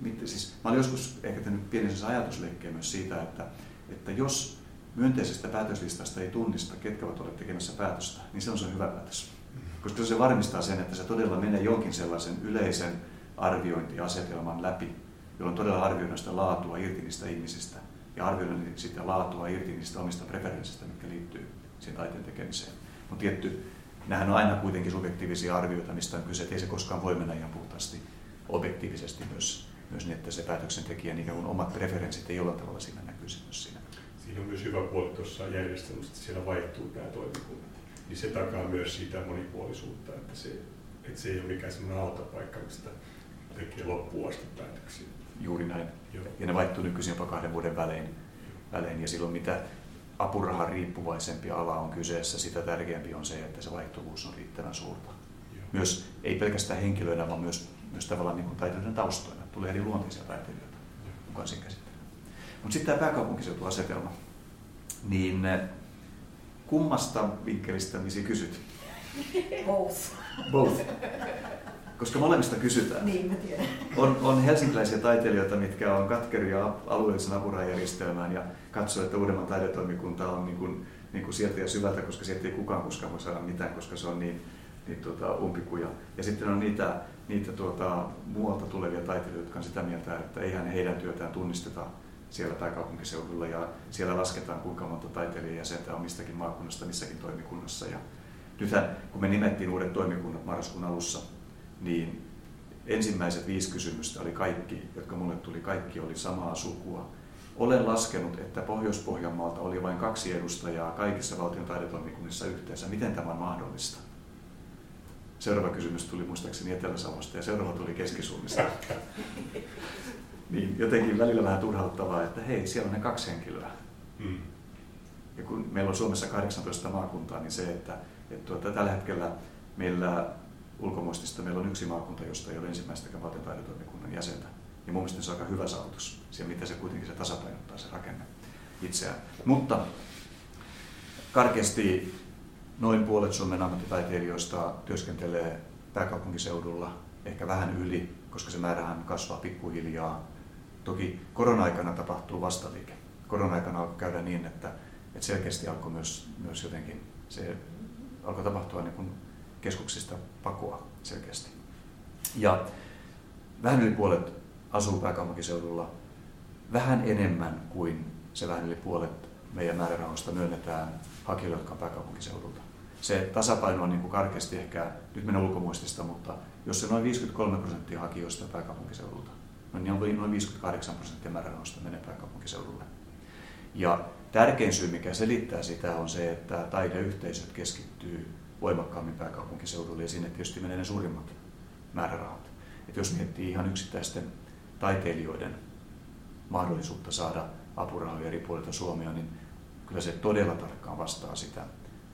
mitä siis, mä olen joskus ehkä tehnyt pienen ajatusleikkeen myös siitä, että, että jos myönteisestä päätöslistasta ei tunnista, ketkä ovat olleet tekemässä päätöstä, niin se on se hyvä päätös. Koska se varmistaa sen, että se todella menee jonkin sellaisen yleisen arviointiasetelman läpi, jolloin todella arvioidaan sitä laatua irti niistä ihmisistä ja arvioidaan sitä laatua irti niistä omista preferenssistä, mitkä liittyy siihen taiteen tekemiseen. Mutta tietty, nämähän on aina kuitenkin subjektiivisia arvioita, mistä on kyse, että ei se koskaan voi mennä ihan objektiivisesti myös, myös niin, että se päätöksentekijän ikään kuin omat preferenssit ei jollain tavalla siinä näkyisi myös siinä. Siinä on myös hyvä puoli tuossa järjestelmässä, että siellä vaihtuu nämä toimikunnat. Niin se takaa myös sitä monipuolisuutta, että se, että se ei ole mikään sellainen autapaikka, mistä tekee loppuun asti päätöksiä. Juuri näin. Joo. Ja ne vaihtuu nykyisin jopa kahden vuoden välein. välein. Ja silloin mitä apurahan riippuvaisempi ala on kyseessä, sitä tärkeämpi on se, että se vaihtuvuus on riittävän suurta. Joo. Myös ei pelkästään henkilöinä, vaan myös, myös tavallaan niin kuin taiteilijoiden taustoina. Tulee eri luonteisia taiteilijoita mukaan siinä käsittelyyn. Mutta sitten tämä pääkaupunkiseutuasetelma. Niin eh, kummasta vinkkelistä misi kysyt? Both. Both. Koska molemmista kysytään. Niin, mä tiedän. On, on helsinkiläisiä taiteilijoita, mitkä on katkeria alueellisen apurahajärjestelmään ja katsoo, että Uudemman taidetoimikunta on niin kuin, niin kuin sieltä ja syvältä, koska sieltä ei kukaan koskaan voi saada mitään, koska se on niin, niin tuota, umpikuja. Ja sitten on niitä, niitä tuota, muualta tulevia taiteilijoita, jotka on sitä mieltä, että eihän heidän työtään tunnisteta siellä pääkaupunkiseudulla ja siellä lasketaan kuinka monta taiteilijaa jäsentä on mistäkin maakunnasta missäkin toimikunnassa. Ja nythän kun me nimettiin uudet toimikunnat marraskuun alussa, niin ensimmäiset viisi kysymystä oli kaikki, jotka mulle tuli, kaikki oli samaa sukua. Olen laskenut, että Pohjois-Pohjanmaalta oli vain kaksi edustajaa kaikissa valtion taidetoimikunnissa yhteensä. Miten tämä on mahdollista? Seuraava kysymys tuli muistaakseni Etelä-Savosta ja seuraava tuli Keski-Suomesta. (laughs) niin jotenkin välillä vähän turhauttavaa, että hei, siellä on ne kaksi henkilöä. Hmm. Ja kun meillä on Suomessa 18 maakuntaa, niin se, että, että tuota, tällä hetkellä meillä ulkomuistista meillä on yksi maakunta, josta ei ole ensimmäistäkään valtiontaidetoimikunnan jäsentä. Ja mun mielestä se on aika hyvä saavutus, siellä mitä se kuitenkin se tasapainottaa se rakenne itseään. Mutta karkeasti noin puolet Suomen ammattitaiteilijoista työskentelee pääkaupunkiseudulla, ehkä vähän yli, koska se määrähän kasvaa pikkuhiljaa. Toki korona-aikana tapahtuu vastaliike. Korona-aikana alkoi käydä niin, että, että selkeästi alkoi myös, myös jotenkin, se alkoi tapahtua niin kuin keskuksista pakoa selkeästi. Ja vähän yli puolet asuu pääkaupunkiseudulla vähän enemmän kuin se vähän yli puolet meidän määrärahoista myönnetään hakijoille, jotka on pääkaupunkiseudulta. Se tasapaino on niin kuin karkeasti ehkä, nyt mennään ulkomuistista, mutta jos se noin 53 prosenttia hakijoista pääkaupunkiseudulta, no niin on noin 58 prosenttia määrärahoista menee pääkaupunkiseudulle. Ja tärkein syy, mikä selittää sitä, on se, että taideyhteisöt keskittyy voimakkaammin pääkaupunkiseudulle ja sinne tietysti menee ne suurimmat määrärahat. Et jos miettii ihan yksittäisten taiteilijoiden mahdollisuutta saada apurahoja eri puolilta Suomea, niin kyllä se todella tarkkaan vastaa sitä,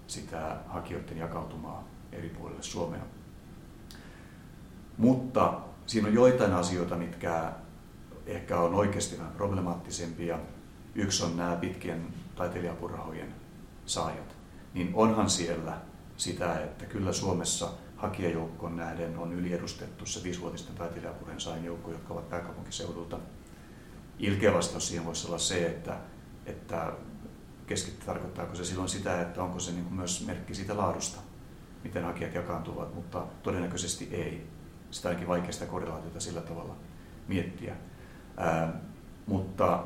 sitä hakijoiden jakautumaa eri puolille Suomea. Mutta siinä on joitain asioita, mitkä ehkä on oikeasti vähän problemaattisempia. Yksi on nämä pitkien taiteilijapurahojen saajat. Niin onhan siellä sitä, että kyllä Suomessa hakijajoukkoon nähden on yliedustettu se viisivuotisten taiteilijapuren sain joukko, jotka ovat pääkaupunkiseudulta. Ilkeä vastaus siihen voisi olla se, että, että keskittä tarkoittaako se silloin sitä, että onko se niin kuin myös merkki siitä laadusta, miten hakijat jakaantuvat, mutta todennäköisesti ei. Sitä ainakin vaikea sitä korrelaatiota sillä tavalla miettiä. Ää, mutta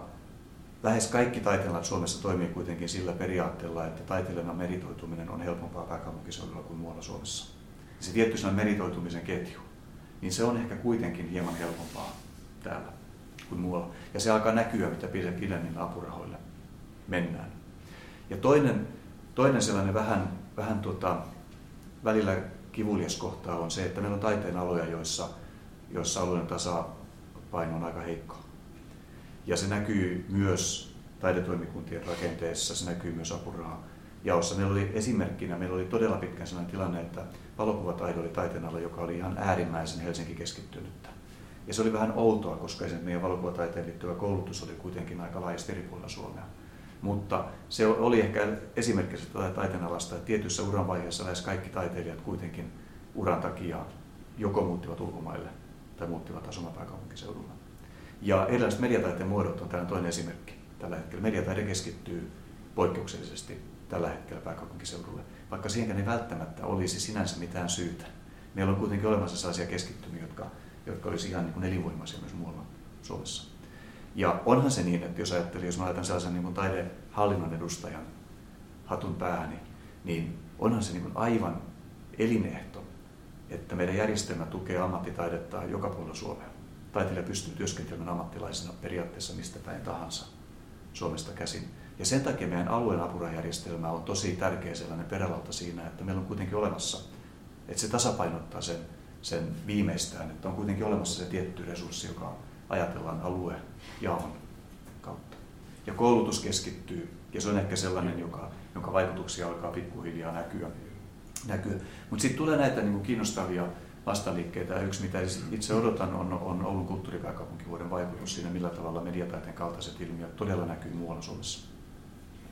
lähes kaikki taiteilijat Suomessa toimii kuitenkin sillä periaatteella, että taiteilijana meritoituminen on helpompaa pääkaupunkiseudulla kuin muualla Suomessa. Se tietty meritoitumisen ketju, niin se on ehkä kuitenkin hieman helpompaa täällä kuin muualla. Ja se alkaa näkyä, mitä pidemmillä apurahoille mennään. Ja toinen, toinen sellainen vähän, vähän tuota, välillä kivulias kohta on se, että meillä on taiteen aloja, joissa, joissa alueen tasapaino on aika heikko. Ja se näkyy myös taidetoimikuntien rakenteessa, se näkyy myös apuraha jaossa. Meillä oli esimerkkinä, meillä oli todella pitkän sellainen tilanne, että valokuvataide oli taiteen alla, joka oli ihan äärimmäisen Helsinki keskittynyttä. Ja se oli vähän outoa, koska meidän valokuvataiteen liittyvä koulutus oli kuitenkin aika laajasti eri puolilla Suomea. Mutta se oli ehkä esimerkki taiteen alasta, että tietyissä uran vaiheessa lähes kaikki taiteilijat kuitenkin uran takia joko muuttivat ulkomaille tai muuttivat asumaan pääkaupunkiseudulla. Ja erilaiset mediataiteen muodot on tämä toinen esimerkki tällä hetkellä. Mediataide keskittyy poikkeuksellisesti tällä hetkellä pääkaupunkiseudulle, vaikka siihenkään ei välttämättä olisi sinänsä mitään syytä. Meillä on kuitenkin olemassa sellaisia keskittymiä, jotka, jotka olisi ihan niin elinvoimaisia myös muualla Suomessa. Ja onhan se niin, että jos ajattelin, jos mä laitan sellaisen niin taidehallinnon edustajan hatun päähän, niin, onhan se niin kuin aivan elinehto, että meidän järjestelmä tukee ammattitaidetta joka puolella Suomea. Taiteilija pystyy työskentelemään ammattilaisena periaatteessa mistä päin tahansa Suomesta käsin. Ja sen takia meidän alueen apurahajärjestelmä on tosi tärkeä sellainen perälauta siinä, että meillä on kuitenkin olemassa, että se tasapainottaa sen, sen viimeistään, että on kuitenkin olemassa se tietty resurssi, joka ajatellaan alue jaon kautta. Ja koulutus keskittyy, ja se on ehkä sellainen, joka, jonka vaikutuksia alkaa pikkuhiljaa näkyä. näkyä. Mutta sitten tulee näitä niin kuin kiinnostavia vastaliikkeitä. Ja yksi, mitä itse odotan, on, on Oulun kulttuuripääkaupunkivuoden vaikutus siinä, millä tavalla mediataiteen kaltaiset ilmiöt todella näkyy muualla Suomessa.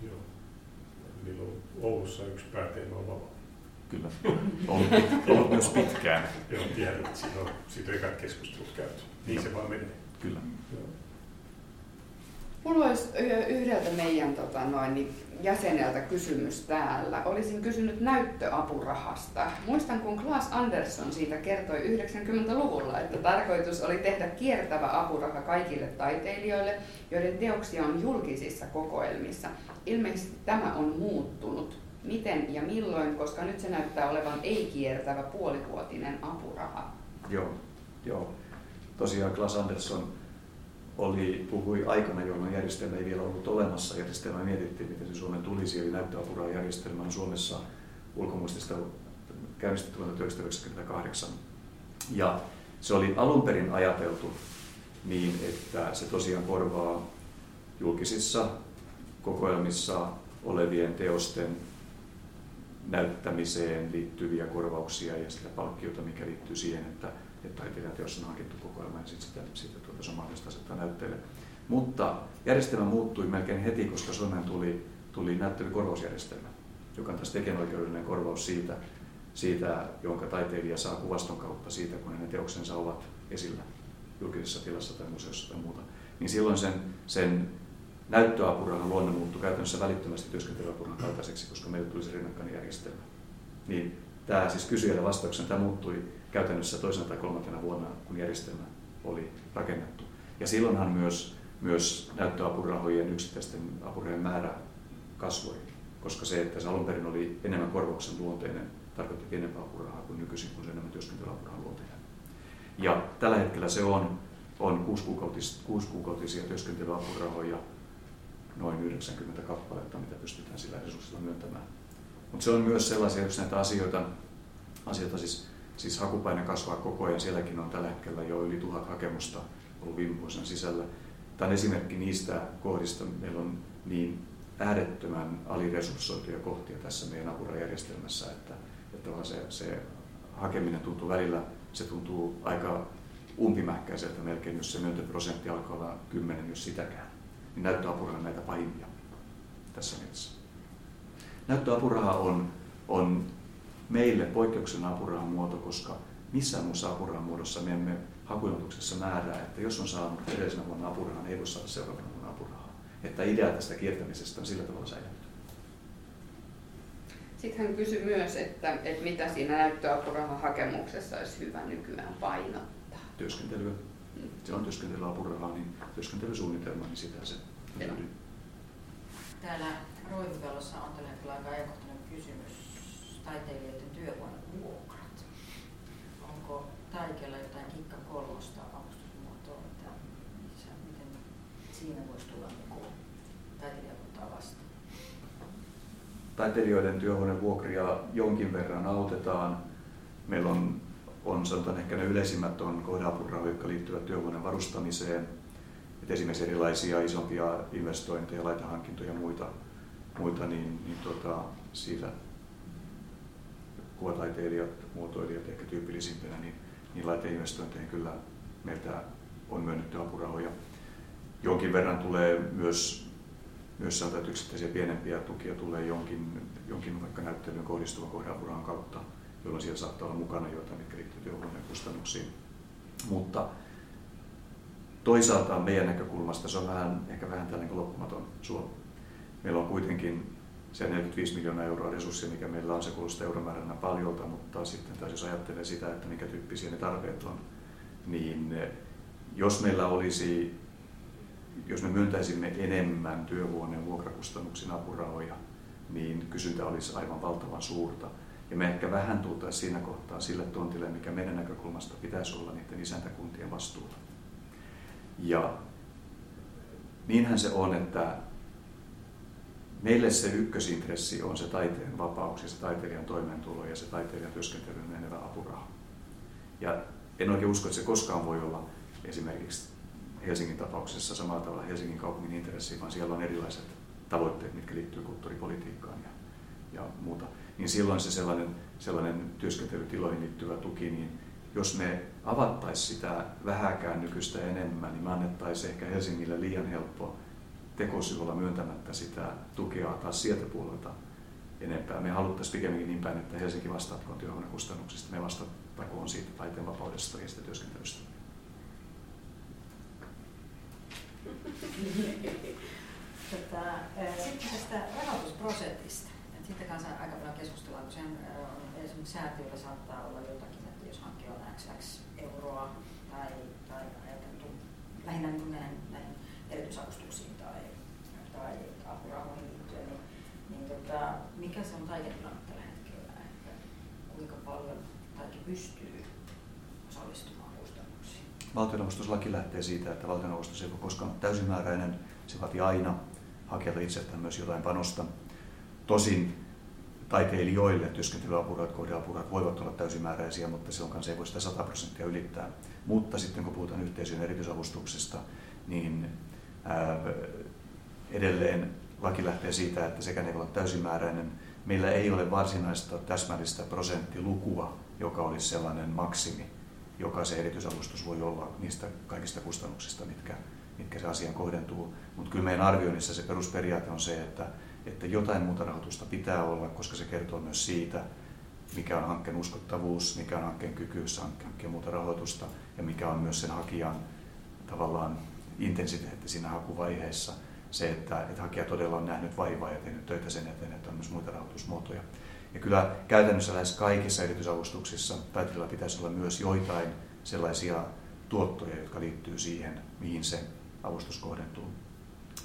Joo. Niillä on Oulussa yksi pääteema on vapaa. Kyllä. Ollut, ollut myös pitkään. Joo, tiedän, että siitä on, siitä on keskustelut käyty. Niin se vaan menee. Kyllä. Mulla olisi yhdeltä meidän tota, noin, niin jäseneltä kysymys täällä. Olisin kysynyt näyttöapurahasta. Muistan, kun Klaas Andersson siitä kertoi 90-luvulla, että tarkoitus oli tehdä kiertävä apuraha kaikille taiteilijoille, joiden teoksia on julkisissa kokoelmissa. Ilmeisesti tämä on muuttunut. Miten ja milloin, koska nyt se näyttää olevan ei-kiertävä puolivuotinen apuraha. Joo, joo. Tosiaan Klaas Andersson oli, puhui aikana, jolloin järjestelmä ei vielä ollut olemassa. Järjestelmä mietittiin, miten se Suomen tulisi, eli näyttöapurahajärjestelmä on Suomessa ulkomuistista käynnistetty vuonna 1998. Ja se oli alun perin ajateltu niin, että se tosiaan korvaa julkisissa kokoelmissa olevien teosten näyttämiseen liittyviä korvauksia ja sitä palkkiota, mikä liittyy siihen, että, taiteilijan teos on hankittu kokoelma ja sitten sitä, sitä tuota, se on mahdollista asettaa näytteelle. Mutta järjestelmä muuttui melkein heti, koska Suomeen tuli, tuli näyttelykorvausjärjestelmä, joka on taas tekijänoikeudellinen korvaus siitä, siitä, jonka taiteilija saa kuvaston kautta siitä, kun hänen teoksensa ovat esillä julkisessa tilassa tai museossa tai muuta. Niin silloin sen, sen näyttöapurahan luonne muuttui käytännössä välittömästi työskentelyapurahan kaltaiseksi, koska meille tuli se rinnakkainen järjestelmä. Niin tämä siis kysyjälle vastauksen, tämä muuttui käytännössä toisena tai kolmantena vuonna, kun järjestelmä oli rakennettu. Ja silloinhan myös, myös näyttöapurahojen yksittäisten apurahojen määrä kasvoi, koska se, että se alun perin oli enemmän korvauksen luonteinen, tarkoitti pienempää apurahaa kuin nykyisin, kun se enemmän työskentelyapurahan luonteinen. Ja tällä hetkellä se on, on kuusikuukautisia, kuusikuukautisia työskentelyapurahoja, noin 90 kappaletta, mitä pystytään sillä resurssilla myöntämään. Mutta se on myös sellaisia yksi näitä asioita, asioita siis, siis hakupaine kasvaa koko ajan. Sielläkin on tällä hetkellä jo yli tuhat hakemusta ollut viime vuosina sisällä. Tämä on esimerkki niistä kohdista, meillä on niin äärettömän aliresurssoituja kohtia tässä meidän apurajärjestelmässä, että, että se, se hakeminen tuntuu välillä, se tuntuu aika umpimähkäiseltä melkein, jos se myöntöprosentti alkaa olla kymmenen, jos sitäkään niin näyttöapuraha näitä pahimpia tässä mielessä. Näyttöapuraha on, on meille poikkeuksena apurahan muoto, koska missään muussa apurahan muodossa me emme hakuilmoituksessa määrää, että jos on saanut edellisenä vuonna apurahan, ei voi saada seuraavana vuonna apurahaa. Että idea tästä kiertämisestä on sillä tavalla säilynyt. Sitten hän kysyi myös, että, että mitä siinä näyttöapurahan hakemuksessa olisi hyvä nykyään painottaa. Työskentelyä se on työskentelyapurahaa, niin työskentelysuunnitelma, niin sitä se löytyy. Täällä Roivipellossa on tällä hetkellä aika ajankohtainen taiteilijoiden työhuonevuokrat. Onko taikeella jotain kikka kolmosta avustusmuotoa, että miten siinä voisi tulla niin taiteilijakuntaa vastaan? Taiteilijoiden työhuonevuokria jonkin verran autetaan. Meillä on on sanotaan ehkä ne yleisimmät on kohdeapurahoja, jotka liittyvät työhuoneen varustamiseen. Et esimerkiksi erilaisia isompia investointeja, laitehankintoja ja muita, muita niin, niin tota, siitä kuvataiteilijat, muotoilijat ehkä tyypillisimpänä, niin, niin laiteinvestointeihin kyllä meiltä on myönnetty apurahoja. Jonkin verran tulee myös myös sanotaan, yksittäisiä pienempiä tukia tulee jonkin, jonkin vaikka näyttelyyn kohdistuvan kohdeapurahan kautta, jolloin siellä saattaa olla mukana jotain, mitkä liittyy työhuoneen kustannuksiin. Mutta toisaalta meidän näkökulmasta se on vähän, ehkä vähän tällainen loppumaton suo. Meillä on kuitenkin se 45 miljoonaa euroa resursseja, mikä meillä on, se kuulostaa euromääränä paljolta, mutta sitten taas jos ajattelee sitä, että mikä tyyppisiä ne tarpeet on, niin eh, jos meillä olisi, jos me myöntäisimme enemmän työhuoneen vuokrakustannuksin apurahoja, niin kysyntä olisi aivan valtavan suurta. Ja me ehkä vähän tultaisiin siinä kohtaa sille tontille, mikä meidän näkökulmasta pitäisi olla niiden isäntäkuntien vastuulla. Ja niinhän se on, että meille se ykkösintressi on se taiteen vapaus ja se taiteilijan toimeentulo ja se taiteilijan työskentelyyn menevä apuraha. Ja en oikein usko, että se koskaan voi olla esimerkiksi Helsingin tapauksessa samalla tavalla Helsingin kaupungin intressi, vaan siellä on erilaiset tavoitteet, mitkä liittyy kulttuuripolitiikkaan ja, ja muuta. Niin silloin se sellainen, sellainen työskentelytiloihin liittyvä tuki, niin jos me avattaisiin sitä vähäkään nykyistä enemmän, niin me annettaisiin ehkä Helsingille liian helppo tekosivulla myöntämättä sitä tukea taas sieltä puolelta enempää. Me haluttaisiin pikemminkin niin päin, että Helsinki vastaatkoon työhuonekustannuksista, me vastattakoon siitä taiteen vapaudesta ja sitä työskentelystä. Tota, sitten tästä rahoitusprosentista. Siitä kanssa aika paljon keskustellaan, kun sen, esimerkiksi säätiöllä saattaa olla jotakin, että jos hanke on XX euroa tai, tai ajateltu lähinnä niin näihin, näihin erityisavustuksiin tai, tai apurahoihin liittyen, niin, niin tota, mikä se on taiketilanne tällä hetkellä, että kuinka paljon taike pystyy osallistumaan kustannuksiin? Valtionavustuslaki lähtee siitä, että valtionavustus ei ole koskaan täysimääräinen. Se vaatii aina hakijalta itseltään myös jotain panosta. Tosin taiteilijoille työskentelyapurahat, kohdeapurahat voivat olla täysimääräisiä, mutta silloin kanssa ei voi sitä 100 prosenttia ylittää. Mutta sitten kun puhutaan yhteisön erityisavustuksesta, niin edelleen laki lähtee siitä, että sekä ei ole täysimääräinen. Meillä ei ole varsinaista täsmällistä prosenttilukua, joka olisi sellainen maksimi, joka se erityisavustus voi olla niistä kaikista kustannuksista, mitkä, mitkä se asian kohdentuu. Mutta kyllä meidän arvioinnissa se perusperiaate on se, että, että jotain muuta rahoitusta pitää olla, koska se kertoo myös siitä, mikä on hankkeen uskottavuus, mikä on hankkeen kyky hankkia muuta rahoitusta ja mikä on myös sen hakijan tavallaan intensiteetti siinä hakuvaiheessa. Se, että, että hakija todella on nähnyt vaivaa ja tehnyt töitä sen eteen, että on myös muita rahoitusmuotoja. Ja kyllä käytännössä lähes kaikissa erityisavustuksissa taiteella pitäisi olla myös joitain sellaisia tuottoja, jotka liittyy siihen, mihin se avustus kohdentuu.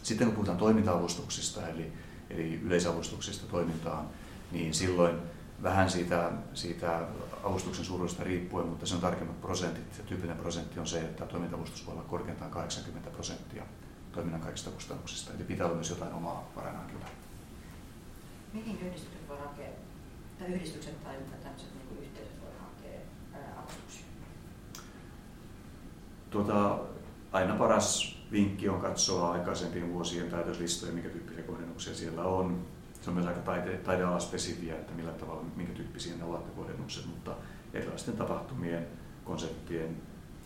Sitten kun puhutaan toiminta-avustuksista, eli, eli yleisavustuksista toimintaan, niin silloin vähän siitä, siitä avustuksen suuruudesta riippuen, mutta se on tarkemmat prosentit. Se tyypillinen prosentti on se, että toimintavustus voi olla korkeintaan 80 prosenttia toiminnan kaikista kustannuksista. Eli pitää olla myös jotain omaa varainhankintaa. Mihin yhdistykset voi hakea, tai yhdistykset tai tämmöiset niin yhteisöt voi hakea avustuksia? Tuota, aina paras vinkki on katsoa aikaisempien vuosien päätöslistoja, mikä tyyppisiä kohdennuksia siellä on se on myös aika taide, taidealaspesifiä, että millä tavalla, minkä tyyppisiä ne ovat ne kohdennukset, mutta erilaisten tapahtumien, konserttien,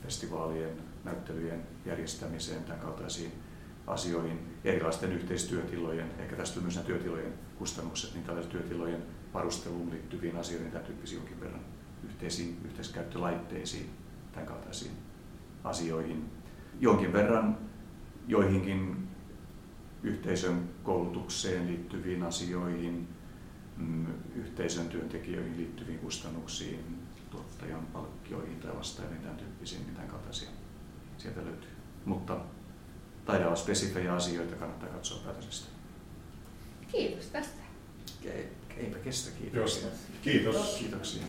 festivaalien, näyttelyjen järjestämiseen, tämän kaltaisiin asioihin, erilaisten yhteistyötilojen, ehkä tästä myös nämä työtilojen kustannukset, niin tällaisen työtilojen varusteluun liittyviin asioihin, tämän tyyppisiin jonkin verran yhteisiin yhteiskäyttölaitteisiin, tämän kaltaisiin asioihin. Jonkin verran joihinkin yhteisön koulutukseen liittyviin asioihin, mm, yhteisön työntekijöihin liittyviin kustannuksiin, tuottajan palkkioihin tai vastaaviin tämän tyyppisiin, mitään kaltaisia sieltä löytyy. Mutta taitaa spesifejä asioita, kannattaa katsoa päätösestä. Kiitos tästä. Eipä kestä, kiitoksia. Kiitos. Kiitoksia.